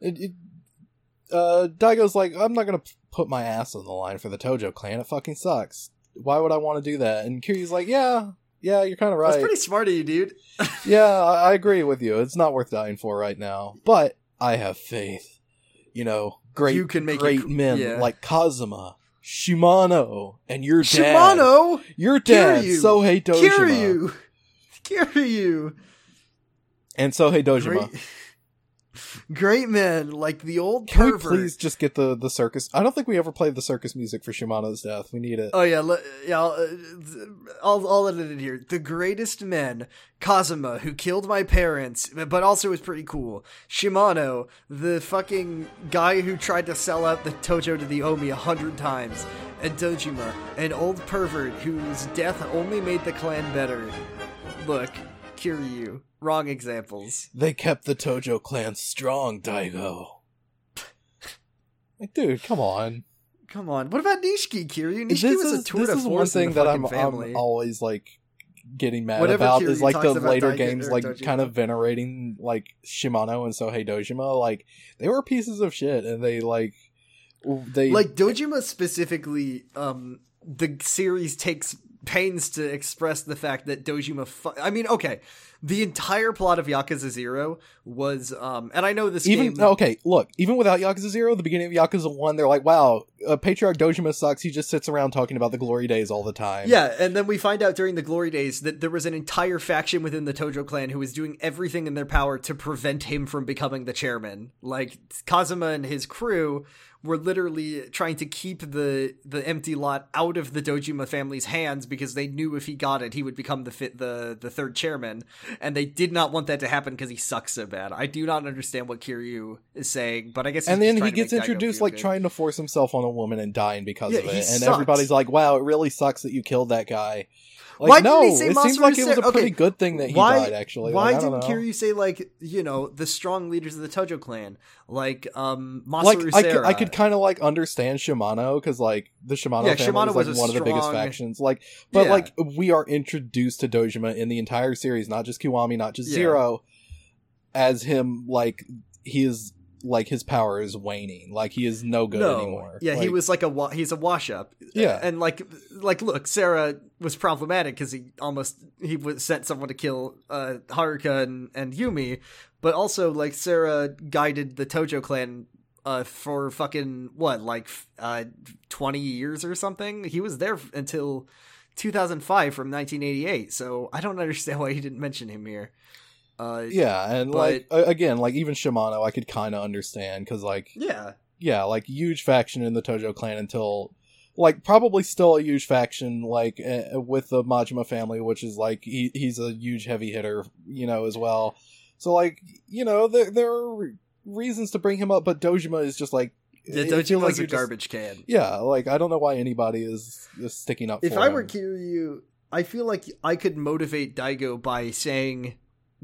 it, it, uh, Daigo's like, I'm not gonna put my ass on the line for the Tojo clan. It fucking sucks. Why would I want to do that? And Kiryu's like, Yeah, yeah, you're kind of right. That's pretty smart of you, dude. (laughs) yeah, I, I agree with you. It's not worth dying for right now, but I have faith. You know, great, You can make great men yeah. like Kazama, Shimano, and your dad. Shimano! your dad, Kiryu, Sohei Dojima, Kiryu! (laughs) Kiryu! and Sohei Dojima. Great, great men, like the old Can we pervert. please just get the the circus? I don't think we ever played the circus music for Shimano's death. We need it. Oh yeah, le- yeah. I'll, uh, I'll I'll edit it here. The greatest men: Kazama, who killed my parents, but also was pretty cool. Shimano, the fucking guy who tried to sell out the Tojo to the Omi a hundred times, and Dojima, an old pervert whose death only made the clan better. Look, Kiryu. Wrong examples. They kept the Tojo clan strong, Daigo. (laughs) like, dude, come on. Come on. What about Nishiki, Kiryu? This Nishiki was a is, tour this is one thing that I'm. I'm always like getting mad Whatever about Kiryu is like the later Daigo- games, like Dojima. kind of venerating like Shimano and Sohei Dojima. Like they were pieces of shit, and they like they like Dojima specifically um the series takes pains to express the fact that Dojima fu- I mean okay the entire plot of Yakuza 0 was um and I know this even game okay. Look, even without Yakuza Zero, the beginning of Yakuza One, they're like, "Wow, uh, Patriarch Dojima sucks. He just sits around talking about the glory days all the time." yeah, and then we find out during the glory days that there was an entire faction within the Tojo clan who was doing everything in their power to prevent him from becoming the chairman. Like Kazama and his crew were literally trying to keep the the empty lot out of the Dojima family's hands because they knew if he got it, he would become the fit the the third chairman, and they did not want that to happen because he sucks so bad. I do not understand what Kiryu is saying, but I guess and then he gets introduced like good. trying to force himself on a woman and dying because Yeah, of it, and sucks. everybody's like, "Wow, it really sucks that you killed that guy." Like, Why didn't he say it seems like it was a Sa- pretty okay, good thing that he why, died. Actually, why Like, didn't know. Kiryu say like you know the strong leaders of the Tojo clan, like um Masaru Like I could, I could kind of like understand Shimano because like the Shimano Yeah, family Shimano like was a one of the biggest factions. Like, but Yeah. like we are introduced to Dojima in the entire series, not just Kiwami, not just Yeah. Zero, as him like he is like his power is waning, like he is no good no. anymore. Yeah, he was like a wa- he's a wash up. Yeah. and like like look, Sera was problematic because he almost he was sent someone to kill uh, Haruka and and Yumi, but also like Sera guided the Tojo clan. Uh, for fucking what, like uh, twenty years or something? He was there until 2005 from 1988. So I don't (laughs) understand why he didn't mention him here. Uh, Yeah, and But- like again, like even Shimano, I could kind of understand because like yeah, yeah, like huge faction in the Tojo clan until like probably still a huge faction like uh, with the Majima family, which is like he, he's a huge heavy hitter, you know, as well. So like you know there there are reasons to bring him up, but Dojima is just like feels Dojima's like a you're just- garbage can. yeah, like I don't know why anybody is, is sticking up. If I him. were Kiryu, I feel like I could motivate Daigo by saying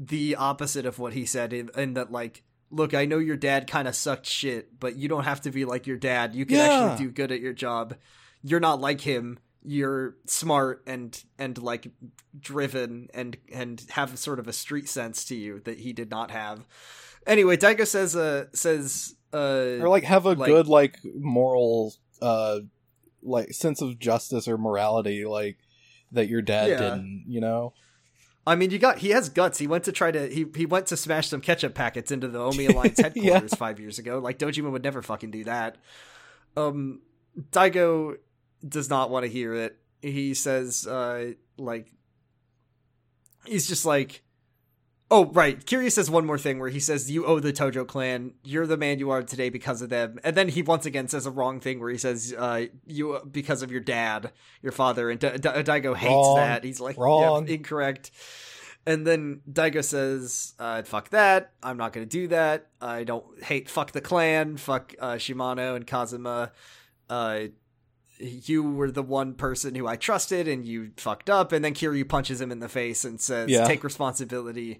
the opposite of what he said, in, in that like, look, I know your dad kind of sucked shit, but you don't have to be like your dad. You can Yeah. actually do good at your job. You're not like him. you're smart and and like driven and and have sort of a street sense to you that he did not have. Anyway, Daigo says uh says uh or like have a like- good like moral uh like sense of justice or morality like that your dad Yeah. didn't you know I mean, you got he has guts. He went to try to he he went to smash some ketchup packets into the Omi Alliance (laughs) Yeah. headquarters five years ago. Like Dojima would never fucking do that. Um, Daigo does not want to hear it. He says, uh, like he's just like, oh right. Kiryu says one more thing where he says, "You owe the Tojo clan. You're the man you are today because of them." And then he once again says a wrong thing where he says, uh, "You because of your dad, your father." And Da- Da- Daigo hates Wrong. that. He's like, Wrong. "Yeah, incorrect." And then Daigo says, uh, "Fuck that! I'm not going to do that. I don't hate. Fuck the clan. Fuck uh, Shimano and Kazama. Uh, you were the one person who I trusted, and you fucked up." And then Kiryu punches him in the face and says, Yeah. "Take responsibility.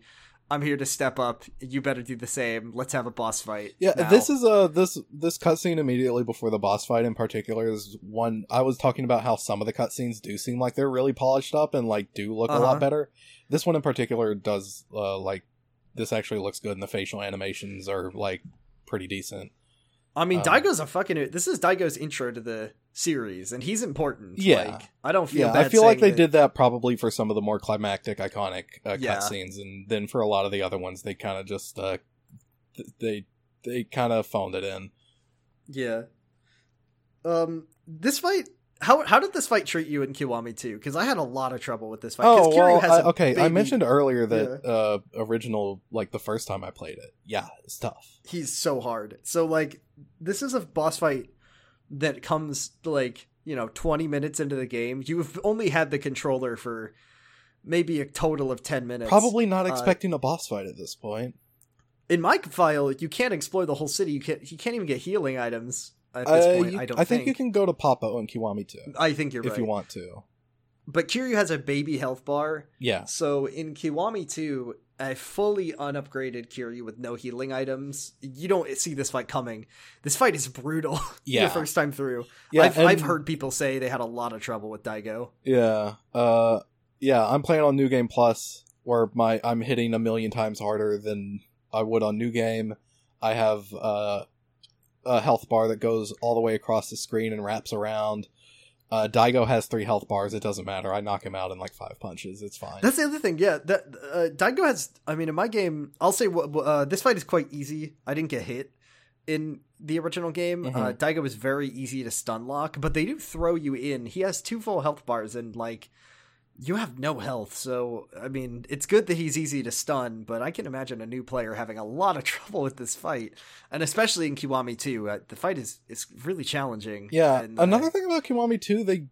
I'm here to step up. You better do the same. Let's have a boss fight." yeah now." this is a this this cutscene immediately before the boss fight in particular is one i was talking about how some of the cutscenes do seem like they're really polished up and like do look a Uh-huh. lot better this one in particular does uh like this actually looks good and the facial animations are like pretty decent I mean, Um, Daigo's a fucking. This is Daigo's intro to the series, and he's important. Yeah. like, I don't feel. yeah i feel like they that- did that probably for some of the more climactic iconic uh, Yeah. cutscenes and then for a lot of the other ones they kind of just uh th- they they kind of phoned it in Yeah. Um, this fight. How how did this fight treat you in Kiwami 2? Because I had a lot of trouble with this fight. Oh well, I, okay. I mentioned earlier that uh, original, like the first time I played it, yeah, it's tough. he's so hard. So like, this is a boss fight that comes like you know 20 minutes into the game. You've only had the controller for maybe a total of 10 minutes. Probably not uh, expecting a boss fight at this point. in my file, you can't explore the whole city. You can't. You can't even get healing items at this Uh, point. you- I don't. I think. think you can go to Poppo and Kiwami too, I think you're if right. you want to. But Kiryu has a baby health bar. Yeah, So in Kiwami 2, a fully unupgraded Kiryu with no healing items, you don't see this fight coming. This fight is brutal. (laughs) Yeah. the first time through. yeah. I've, I've heard people say they had a lot of trouble with Daigo. Yeah, uh, yeah. I'm playing on New Game Plus, where my I'm hitting a million times harder than I would on New Game. I have uh, a health bar that goes all the way across the screen and wraps around. Uh, Daigo has three health bars. It doesn't matter. I knock him out in like five punches. It's fine. That's the other thing. Yeah, that uh, Daigo has. I mean, in my game, I'll say uh, this fight is quite easy. I didn't get hit in the original game. Uh, Mhm. Daigo is very easy to stun lock, but they do throw you in. He has two full health bars, and like you have no health. So I mean, it's good that he's easy to stun, but I can imagine a new player having a lot of (laughs) trouble with this fight, and especially in Kiwami too. Uh, the fight is is really challenging. Yeah. and, uh, Another thing about Kiwami too, they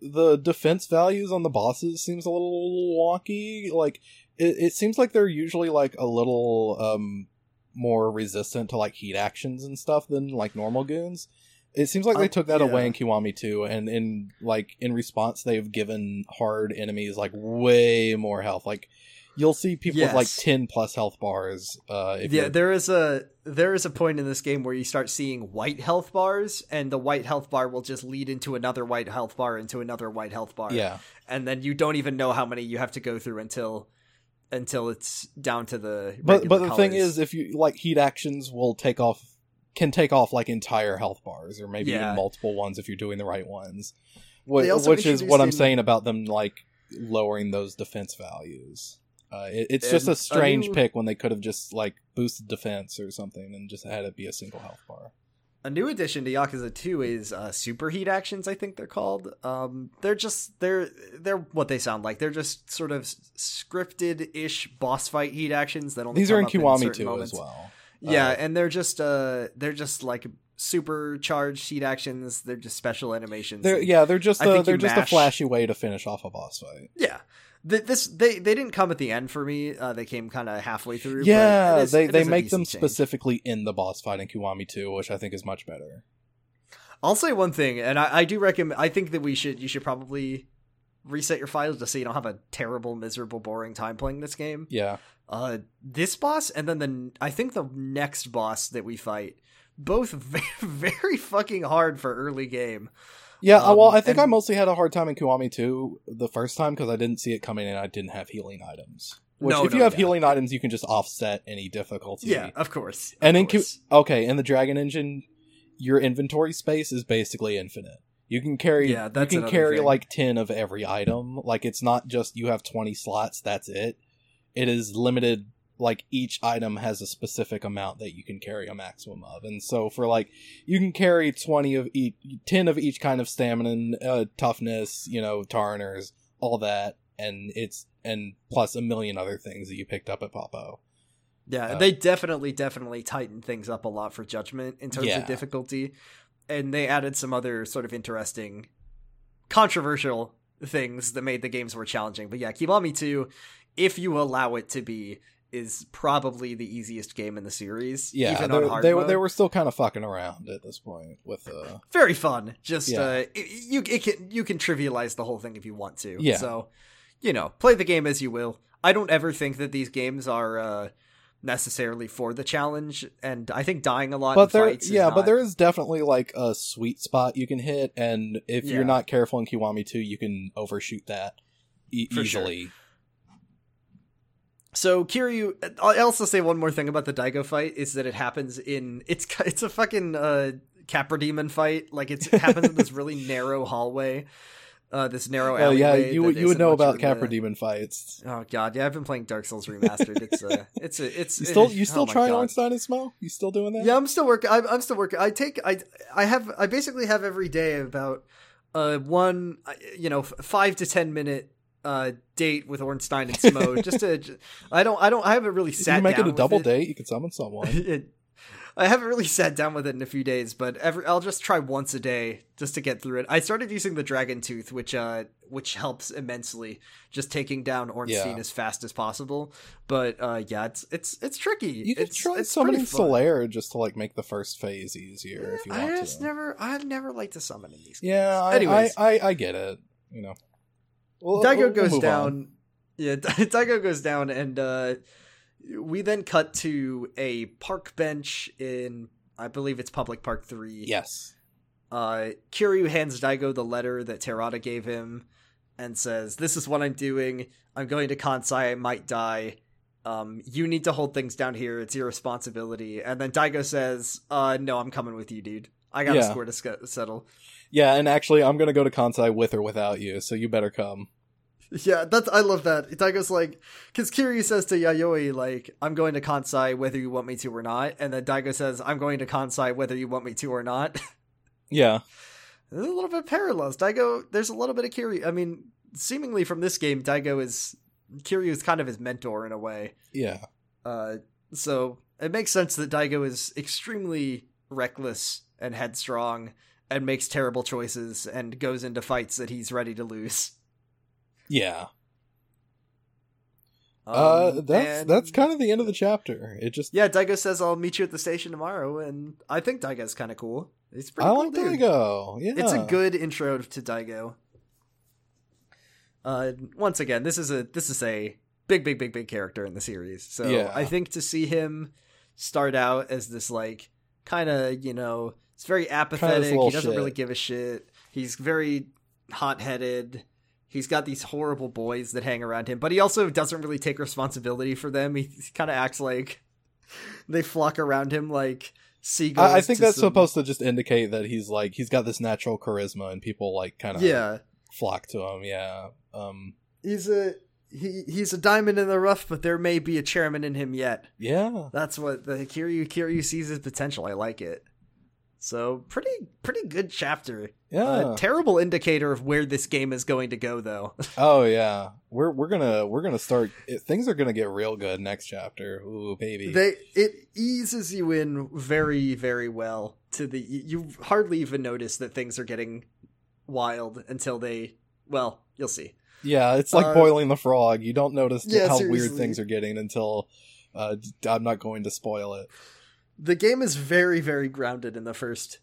the defense values on the bosses seems a little wonky. Like it, it seems like they're usually like a little um more resistant to like heat actions and stuff than like normal goons. It seems like they took that away in Kiwami too, and in like in response they've given hard enemies like way more health. Like you'll see people with like ten plus health bars. Uh, if yeah, you're- there is a there is a point in this game where you start seeing white health bars, and the white health bar will just lead into another white health bar into another white health bar. yeah. and then you don't even know how many you have to go through until until it's down to the. but but the thing is if you like heat actions will take off can take off like entire health bars or maybe Yeah. even multiple ones if you're doing the right ones Wh- which is what i'm saying about them like lowering those defense values uh, it, it's just a strange a new- pick when they could have just like boosted defense or something and just had it be a single health bar a new addition to Yakuza 2 is uh, superheat actions. I think they're called. Um, they're just they're they're what they sound like. They're just sort of scripted ish boss fight heat actions that only these are in come up kiwami certain too moments. as well Yeah, Uh, and they're just uh they're just like supercharged heat actions. They're just special animations. they're yeah they're just a, they're just a flashy way to finish off a boss fight yeah. Th- this they they didn't come at the end for me. Uh, they came kind of halfway through. yeah is- they they make them change. specifically in the boss fight in kiwami 2 which i think is much better I'll say one thing, and I, I do recommend. I think that we should you should probably reset your files just so you don't have a terrible, miserable, boring time playing this game. yeah Uh, this boss and then the I think the next boss that we fight, both (laughs) very, very fucking hard for early game. Yeah, Um, well, I think and- I mostly had a hard time in Kiwami 2 the first time because I didn't see it coming and I didn't have healing items. Which, No, if you have yeah. healing items, you can just offset any difficulty. Yeah, of course. of And in Ki- okay, in the Dragon Engine, your inventory space is basically infinite. You can carry Yeah, that's you can carry thing. like 10 of every item. Like it's not just you have 20 slots, that's it. It is limited like each item has a specific amount that you can carry a maximum of. And so for like you can carry 20 of each 10 of each kind of stamina, uh, toughness, you know, Tauriners, all that and it's and plus a million other things that you picked up at Poppo. Yeah, Uh, they definitely, definitely tightened things up a lot for Judgment in terms Yeah. of difficulty, and they added some other sort of interesting, controversial things that made the games more challenging. But yeah, Kiwami 2, if you allow it to be, is probably the easiest game in the series. Yeah, even on hard they mode. they were still kind of fucking around at this point with uh very fun. Just Yeah. uh, it, you it can you can trivialize the whole thing if you want to. Yeah. So, you know, play the game as you will. I don't ever think that these games are uh, necessarily for the challenge, and I think dying a lot. but there yeah, but there is definitely like a sweet spot you can hit and if Yeah. you're not careful in Kiwami 2, you can overshoot that e- For sure. So Kiryu, I'll also say one more thing about the Daigo fight is that it happens in it's (laughs) it's a fucking uh, Capra Demon fight. Like it's, it happens in this really narrow hallway, uh, this narrow Oh yeah, you would you would know about Capra Demon fights. Oh god, yeah, I've been playing Dark Souls remastered. It's a, (laughs) it's a, it's You still you still oh trying God. Ornstein and Smough? You still doing that? Yeah, I'm still working. I'm, I'm still working. I take I I have I basically have every day about uh one uh, you know five to ten minute uh date with Ornstein and Smough just to j- I don't I don't I haven't really You sat can make down it a double it. date. You can summon someone. (laughs) It- I haven't really sat down with it in a few days, but every I'll just try once a day just to get through it. I started using the Dragon Tooth, which uh which helps immensely, just taking down Ornstein Yeah. as fast as possible. But uh yeah, it's it's it's tricky. You can it's, try it's summoning. Solaire just to like make the first phase easier if you want I just to. never I've never liked to summon in these. Yeah, games. I, Anyways, I, I I get it. You know, We'll- Daigo we'll- we'll goes down. on. Yeah, (laughs) Daigo goes down, and uh, we then cut to a park bench in, I believe it's Public Park Three. Yes. Uh, Kiryu hands Daigo the letter that Terada gave him, and says, "This is what I'm doing. I'm going to Kansai. I might die. Um, you need to hold things down here. It's your responsibility." And then Daigo says, "Uh, no, I'm coming with you, dude. I got a score to sc- settle." Yeah, and actually, I'm gonna go to Kansai with or without you, so you better come. Yeah, that's I love that. Daigo's like, because Kiryu says to Yayoi, like, I'm going to Kansai whether you want me to or not, and then Daigo says, I'm going to Kansai whether you want me to or not. (laughs) Yeah. there's a little bit of parallels. Daigo, there's a little bit of Kiryu. I mean, seemingly from this game, Daigo is Kiryu is kind of his mentor in a way. Yeah. Uh, so it makes sense that Daigo is extremely reckless and headstrong and makes terrible choices and goes into fights that he's ready to lose. Yeah. uh, Um, that's and- that's kind of the end of the chapter. It just Yeah, Daigo says I'll meet you at the station tomorrow, and I think Daigo's kind of cool. He's pretty I cool like dude. Daigo. Yeah, It's a good intro to Daigo. Uh, once again, this is a this is a big, big, big, big character in the series. So Yeah. I think to see him start out as this like kind of you know it's very apathetic. He doesn't shit. really give a shit. He's very hot headed. He's got these horrible boys that hang around him, but he also doesn't really take responsibility for them. He, kind of acts like they flock around him like seagulls. I, I think that's some- supposed to just indicate that he's like he's got this natural charisma and people like kind of Yeah, flock to him. Yeah. Um. he's a he he's a diamond in the rough, but there may be a chairman in him yet. Yeah. That's what the Kiryu Kiryu sees his potential. I like it. So pretty pretty good chapter. Yeah. Uh, terrible indicator of where this game is going to go, though. (laughs) oh yeah. We're we're gonna we're gonna start. It, things are gonna get real good next chapter. Ooh baby. they it eases you in very very well to the you hardly even notice that things are getting wild until they well you'll see. yeah. It's like uh, boiling the frog. You don't notice yeah, how seriously. weird things are getting until. Uh, I'm not going to spoil it. The game is very very grounded in the first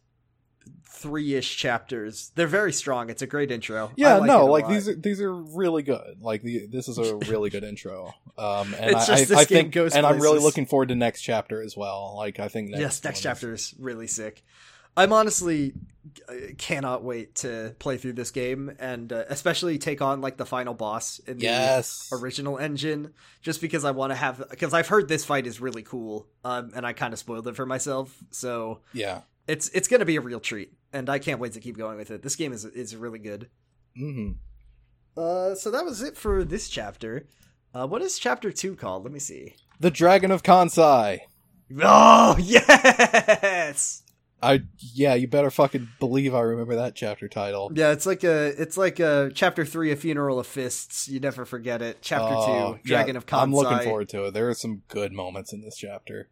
three-ish chapters they're very strong it's a great intro Yeah, like no, like these are these are really good. Like the, this is a (laughs) really good intro. Um, and It's I, just I, I think, and I'm really looking forward to next chapter as well. Like I think next yes next chapter is really sick i'm honestly cannot wait to play through this game and uh, especially take on like the final boss in the yes. original engine just because I want to have because I've heard this fight is really cool um, and I kind of spoiled it for myself so Yeah. it's it's going to be a real treat and I can't wait to keep going with it. This game is is really good. hmm Uh so that was it for this chapter. Uh what is chapter 2 called? Let me see. The Dragon of Kansai. Oh, (laughs) yes. I yeah, you better fucking believe I remember that chapter title. Yeah, it's like a it's like a chapter 3 a funeral of fists. You never forget it. Chapter Oh, 2 Dragon yeah, of Kansai. I'm looking forward to it. There are some good moments in this chapter.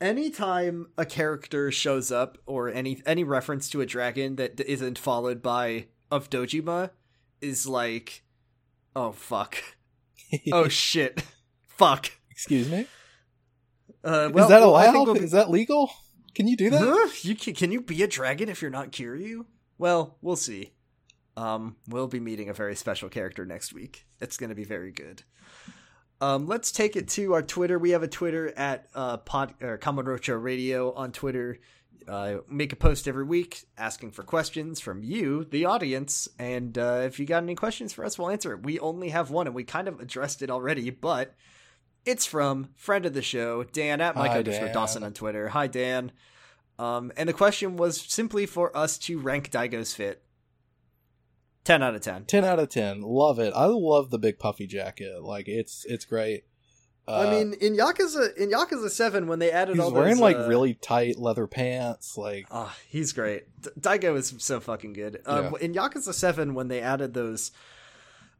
anytime a character shows up or any any reference to a dragon that isn't followed by of Dojima is like oh fuck (laughs) oh shit fuck Excuse me. uh, well, Is that well, allowed? think we'll be- Is that legal? Can you do that? Huh? you can, can you be a dragon if you're not Kiryu well we'll see um we'll be meeting a very special character next week it's gonna be very good um, let's take it to our Twitter. We have a Twitter at uh, Pod or Kamurocho Radio on Twitter. Uh, make a post every week asking for questions from you, the audience. And uh, if you got any questions for us, we'll answer it. We only have one, and we kind of addressed it already, but it's from friend of the show, Dan at Mike Hi, underscore Dan. Dawson on Twitter. Hi, Dan. Um, and the question was simply for us to rank Daigo's fit. 10 out of 10. Ten out of ten. Love it. I love the big puffy jacket. Like it's it's great. Uh, I mean, in Yakuza in Yakuza Seven, when they added he's all wearing those, like uh, really tight leather pants. Like Oh, he's great. D- Daigo is so fucking good. Uh, Yeah. In Yakuza Seven, when they added those,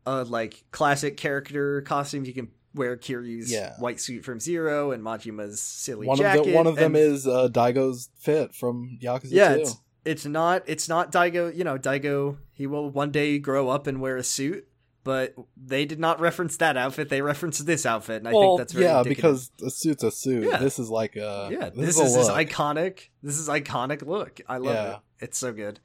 uh, like classic character costumes, you can wear Kiryu's Yeah. white suit from Zero and Majima's silly one jacket. of the one of them and- is uh, Daigo's fit from Yakuza yeah. 2. It's it's not it's not Daigo. You know, Daigo. He will one day grow up and wear a suit. But they did not reference that outfit. They referenced this outfit, and I well, think that's very yeah, indicative. because a suit's a suit. Yeah. This is like a yeah, This, this, is, is a his look. iconic. This is iconic look. I love Yeah. it. It's so good.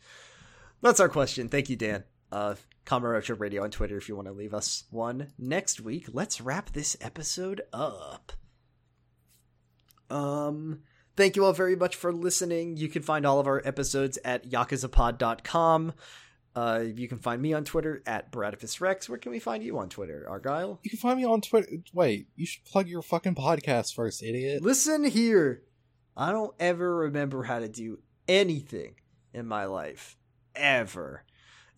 That's our question. Thank you, Dan. Uh, Kamurocho Radio on Twitter if you want to leave us one. Next week, let's wrap this episode up. Um, thank you all very much for listening. You can find all of our episodes at yakuzapod.com. Uh, you can find me on Twitter at Bradifus Rex. Where can we find you on Twitter, Argyle? You can find me on Twitter. Wait, you should plug your fucking podcast first, idiot. Listen here. I don't ever remember how to do anything in my life. Ever.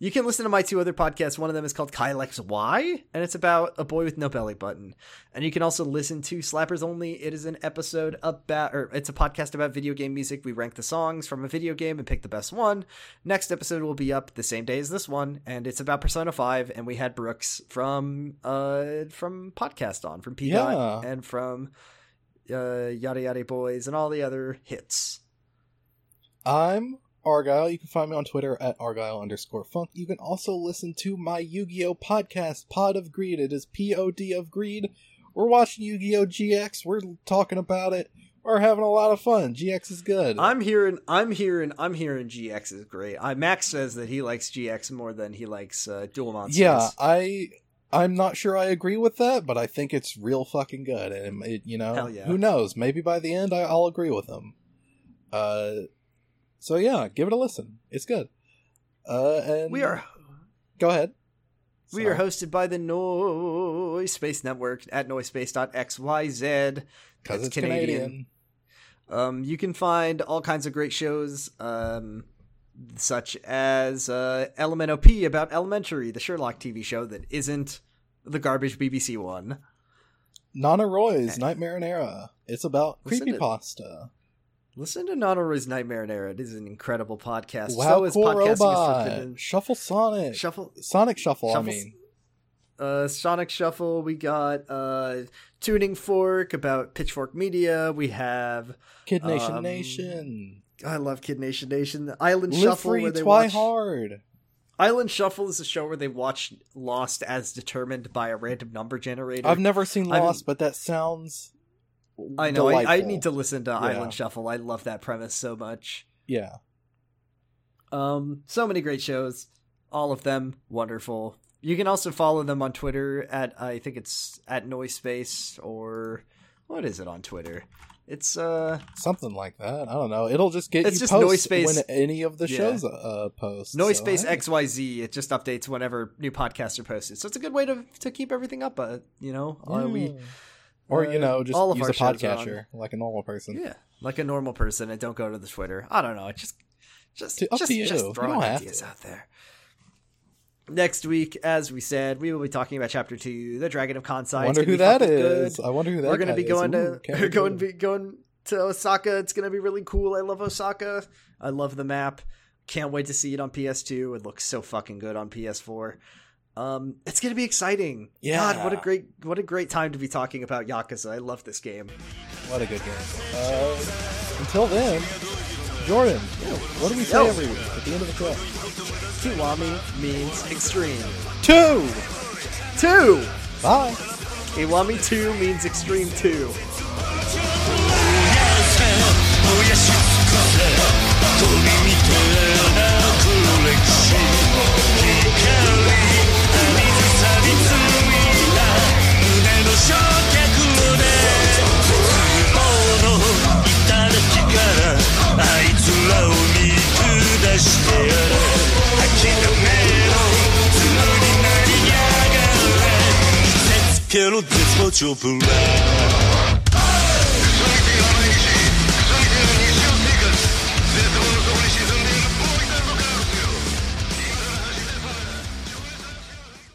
You can listen to my two other podcasts. One of them is called Kylex Y, and it's about a boy with no belly button. And you can also listen to Slappers Only. It is an episode about, or it's a podcast about video game music. We rank the songs from a video game and pick the best one. Next episode will be up the same day as this one, and it's about Persona 5. And we had Brooks from, uh, from Podcast On, from P. Yeah. and from uh, Yada Yada Boys and all the other hits. I'm Argyle. You can find me on Twitter at Argyle underscore funk. You can also listen to my Yu Gi Oh podcast, Pod of Greed. It is P O D of Greed. We're watching Yu Gi Oh GX. We're talking about it. We're having a lot of fun. GX is good. I'm hearing, I'm hearing, I'm hearing GX is great. I, Max says that he likes GX more than he likes uh, Duel Monsters. yeah, I. I'm not sure I agree with that, but I think it's real fucking good, and it, you know, Hell yeah. who knows? Maybe by the end, I, I'll agree with him. Uh, so yeah, give it a listen. It's good. Uh, and we are Go ahead. we are hosted by the Noise Space Network at noisepace.xyz. because It's Canadian. Canadian. Um, you can find all kinds of great shows, um, such as uh, Element OP about Elementary, the Sherlock TV show that isn't the garbage BBC one. Nana Roy's Nightmare and Era. It's about Listen to- creepypasta. Listen to Nanoro's Nightmare and Era. It is an incredible podcast. Wow, so is cool podcasting robot. Forbidden Shuffle Sonic. Shuffle. Sonic Shuffle, I mean. Uh, Sonic Shuffle. We got uh, Tuning Fork about Pitchfork Media. We have. Kid Nation um, Nation. I love Kid Nation Nation. Island Live Shuffle. free, where they watch, hard. Island Shuffle is a show where they watch Lost as determined by a random number generator. I've never seen Lost, but that sounds. I know. I, I need to listen to Yeah. Island Shuffle. I love that premise so much. Yeah. Um, so many great shows. All of them wonderful. You can also follow them on Twitter at I think it's at Noise Space or what is it on Twitter? It's uh something like that. I don't know. It'll just get It's you just posts when any of the Yeah. shows uh post. Noise so, Space hey. XYZ. It just updates whenever new podcasts are posted. So it's a good way to to keep everything up. Uh, you know, uh, we. Or you uh, know just all of use a podcatcher like a normal person. yeah, like a normal person, and don't go to the Twitter. I don't know. Just just To- up just, to you. just throwing ideas to. out there. Next week, as we said, we will be talking about Chapter Two, the Dragon of Kansai. I wonder who that is. good. I wonder who that. We're gonna be going Ooh, to can't we're wait going to- (laughs) be going to Osaka. It's gonna be really cool. I love Osaka. I love the map. Can't wait to see it on PS2. It looks so fucking good on PS4. Um, it's gonna be exciting. God, what a great what a great time to be talking about Yakuza. I love this game. What a good game. Uh, until then, Jordan, what do we say Yo. every week at the end of the show? Kiwami means extreme. Two. Two. Bye. Kiwami two means extreme two. 見せつ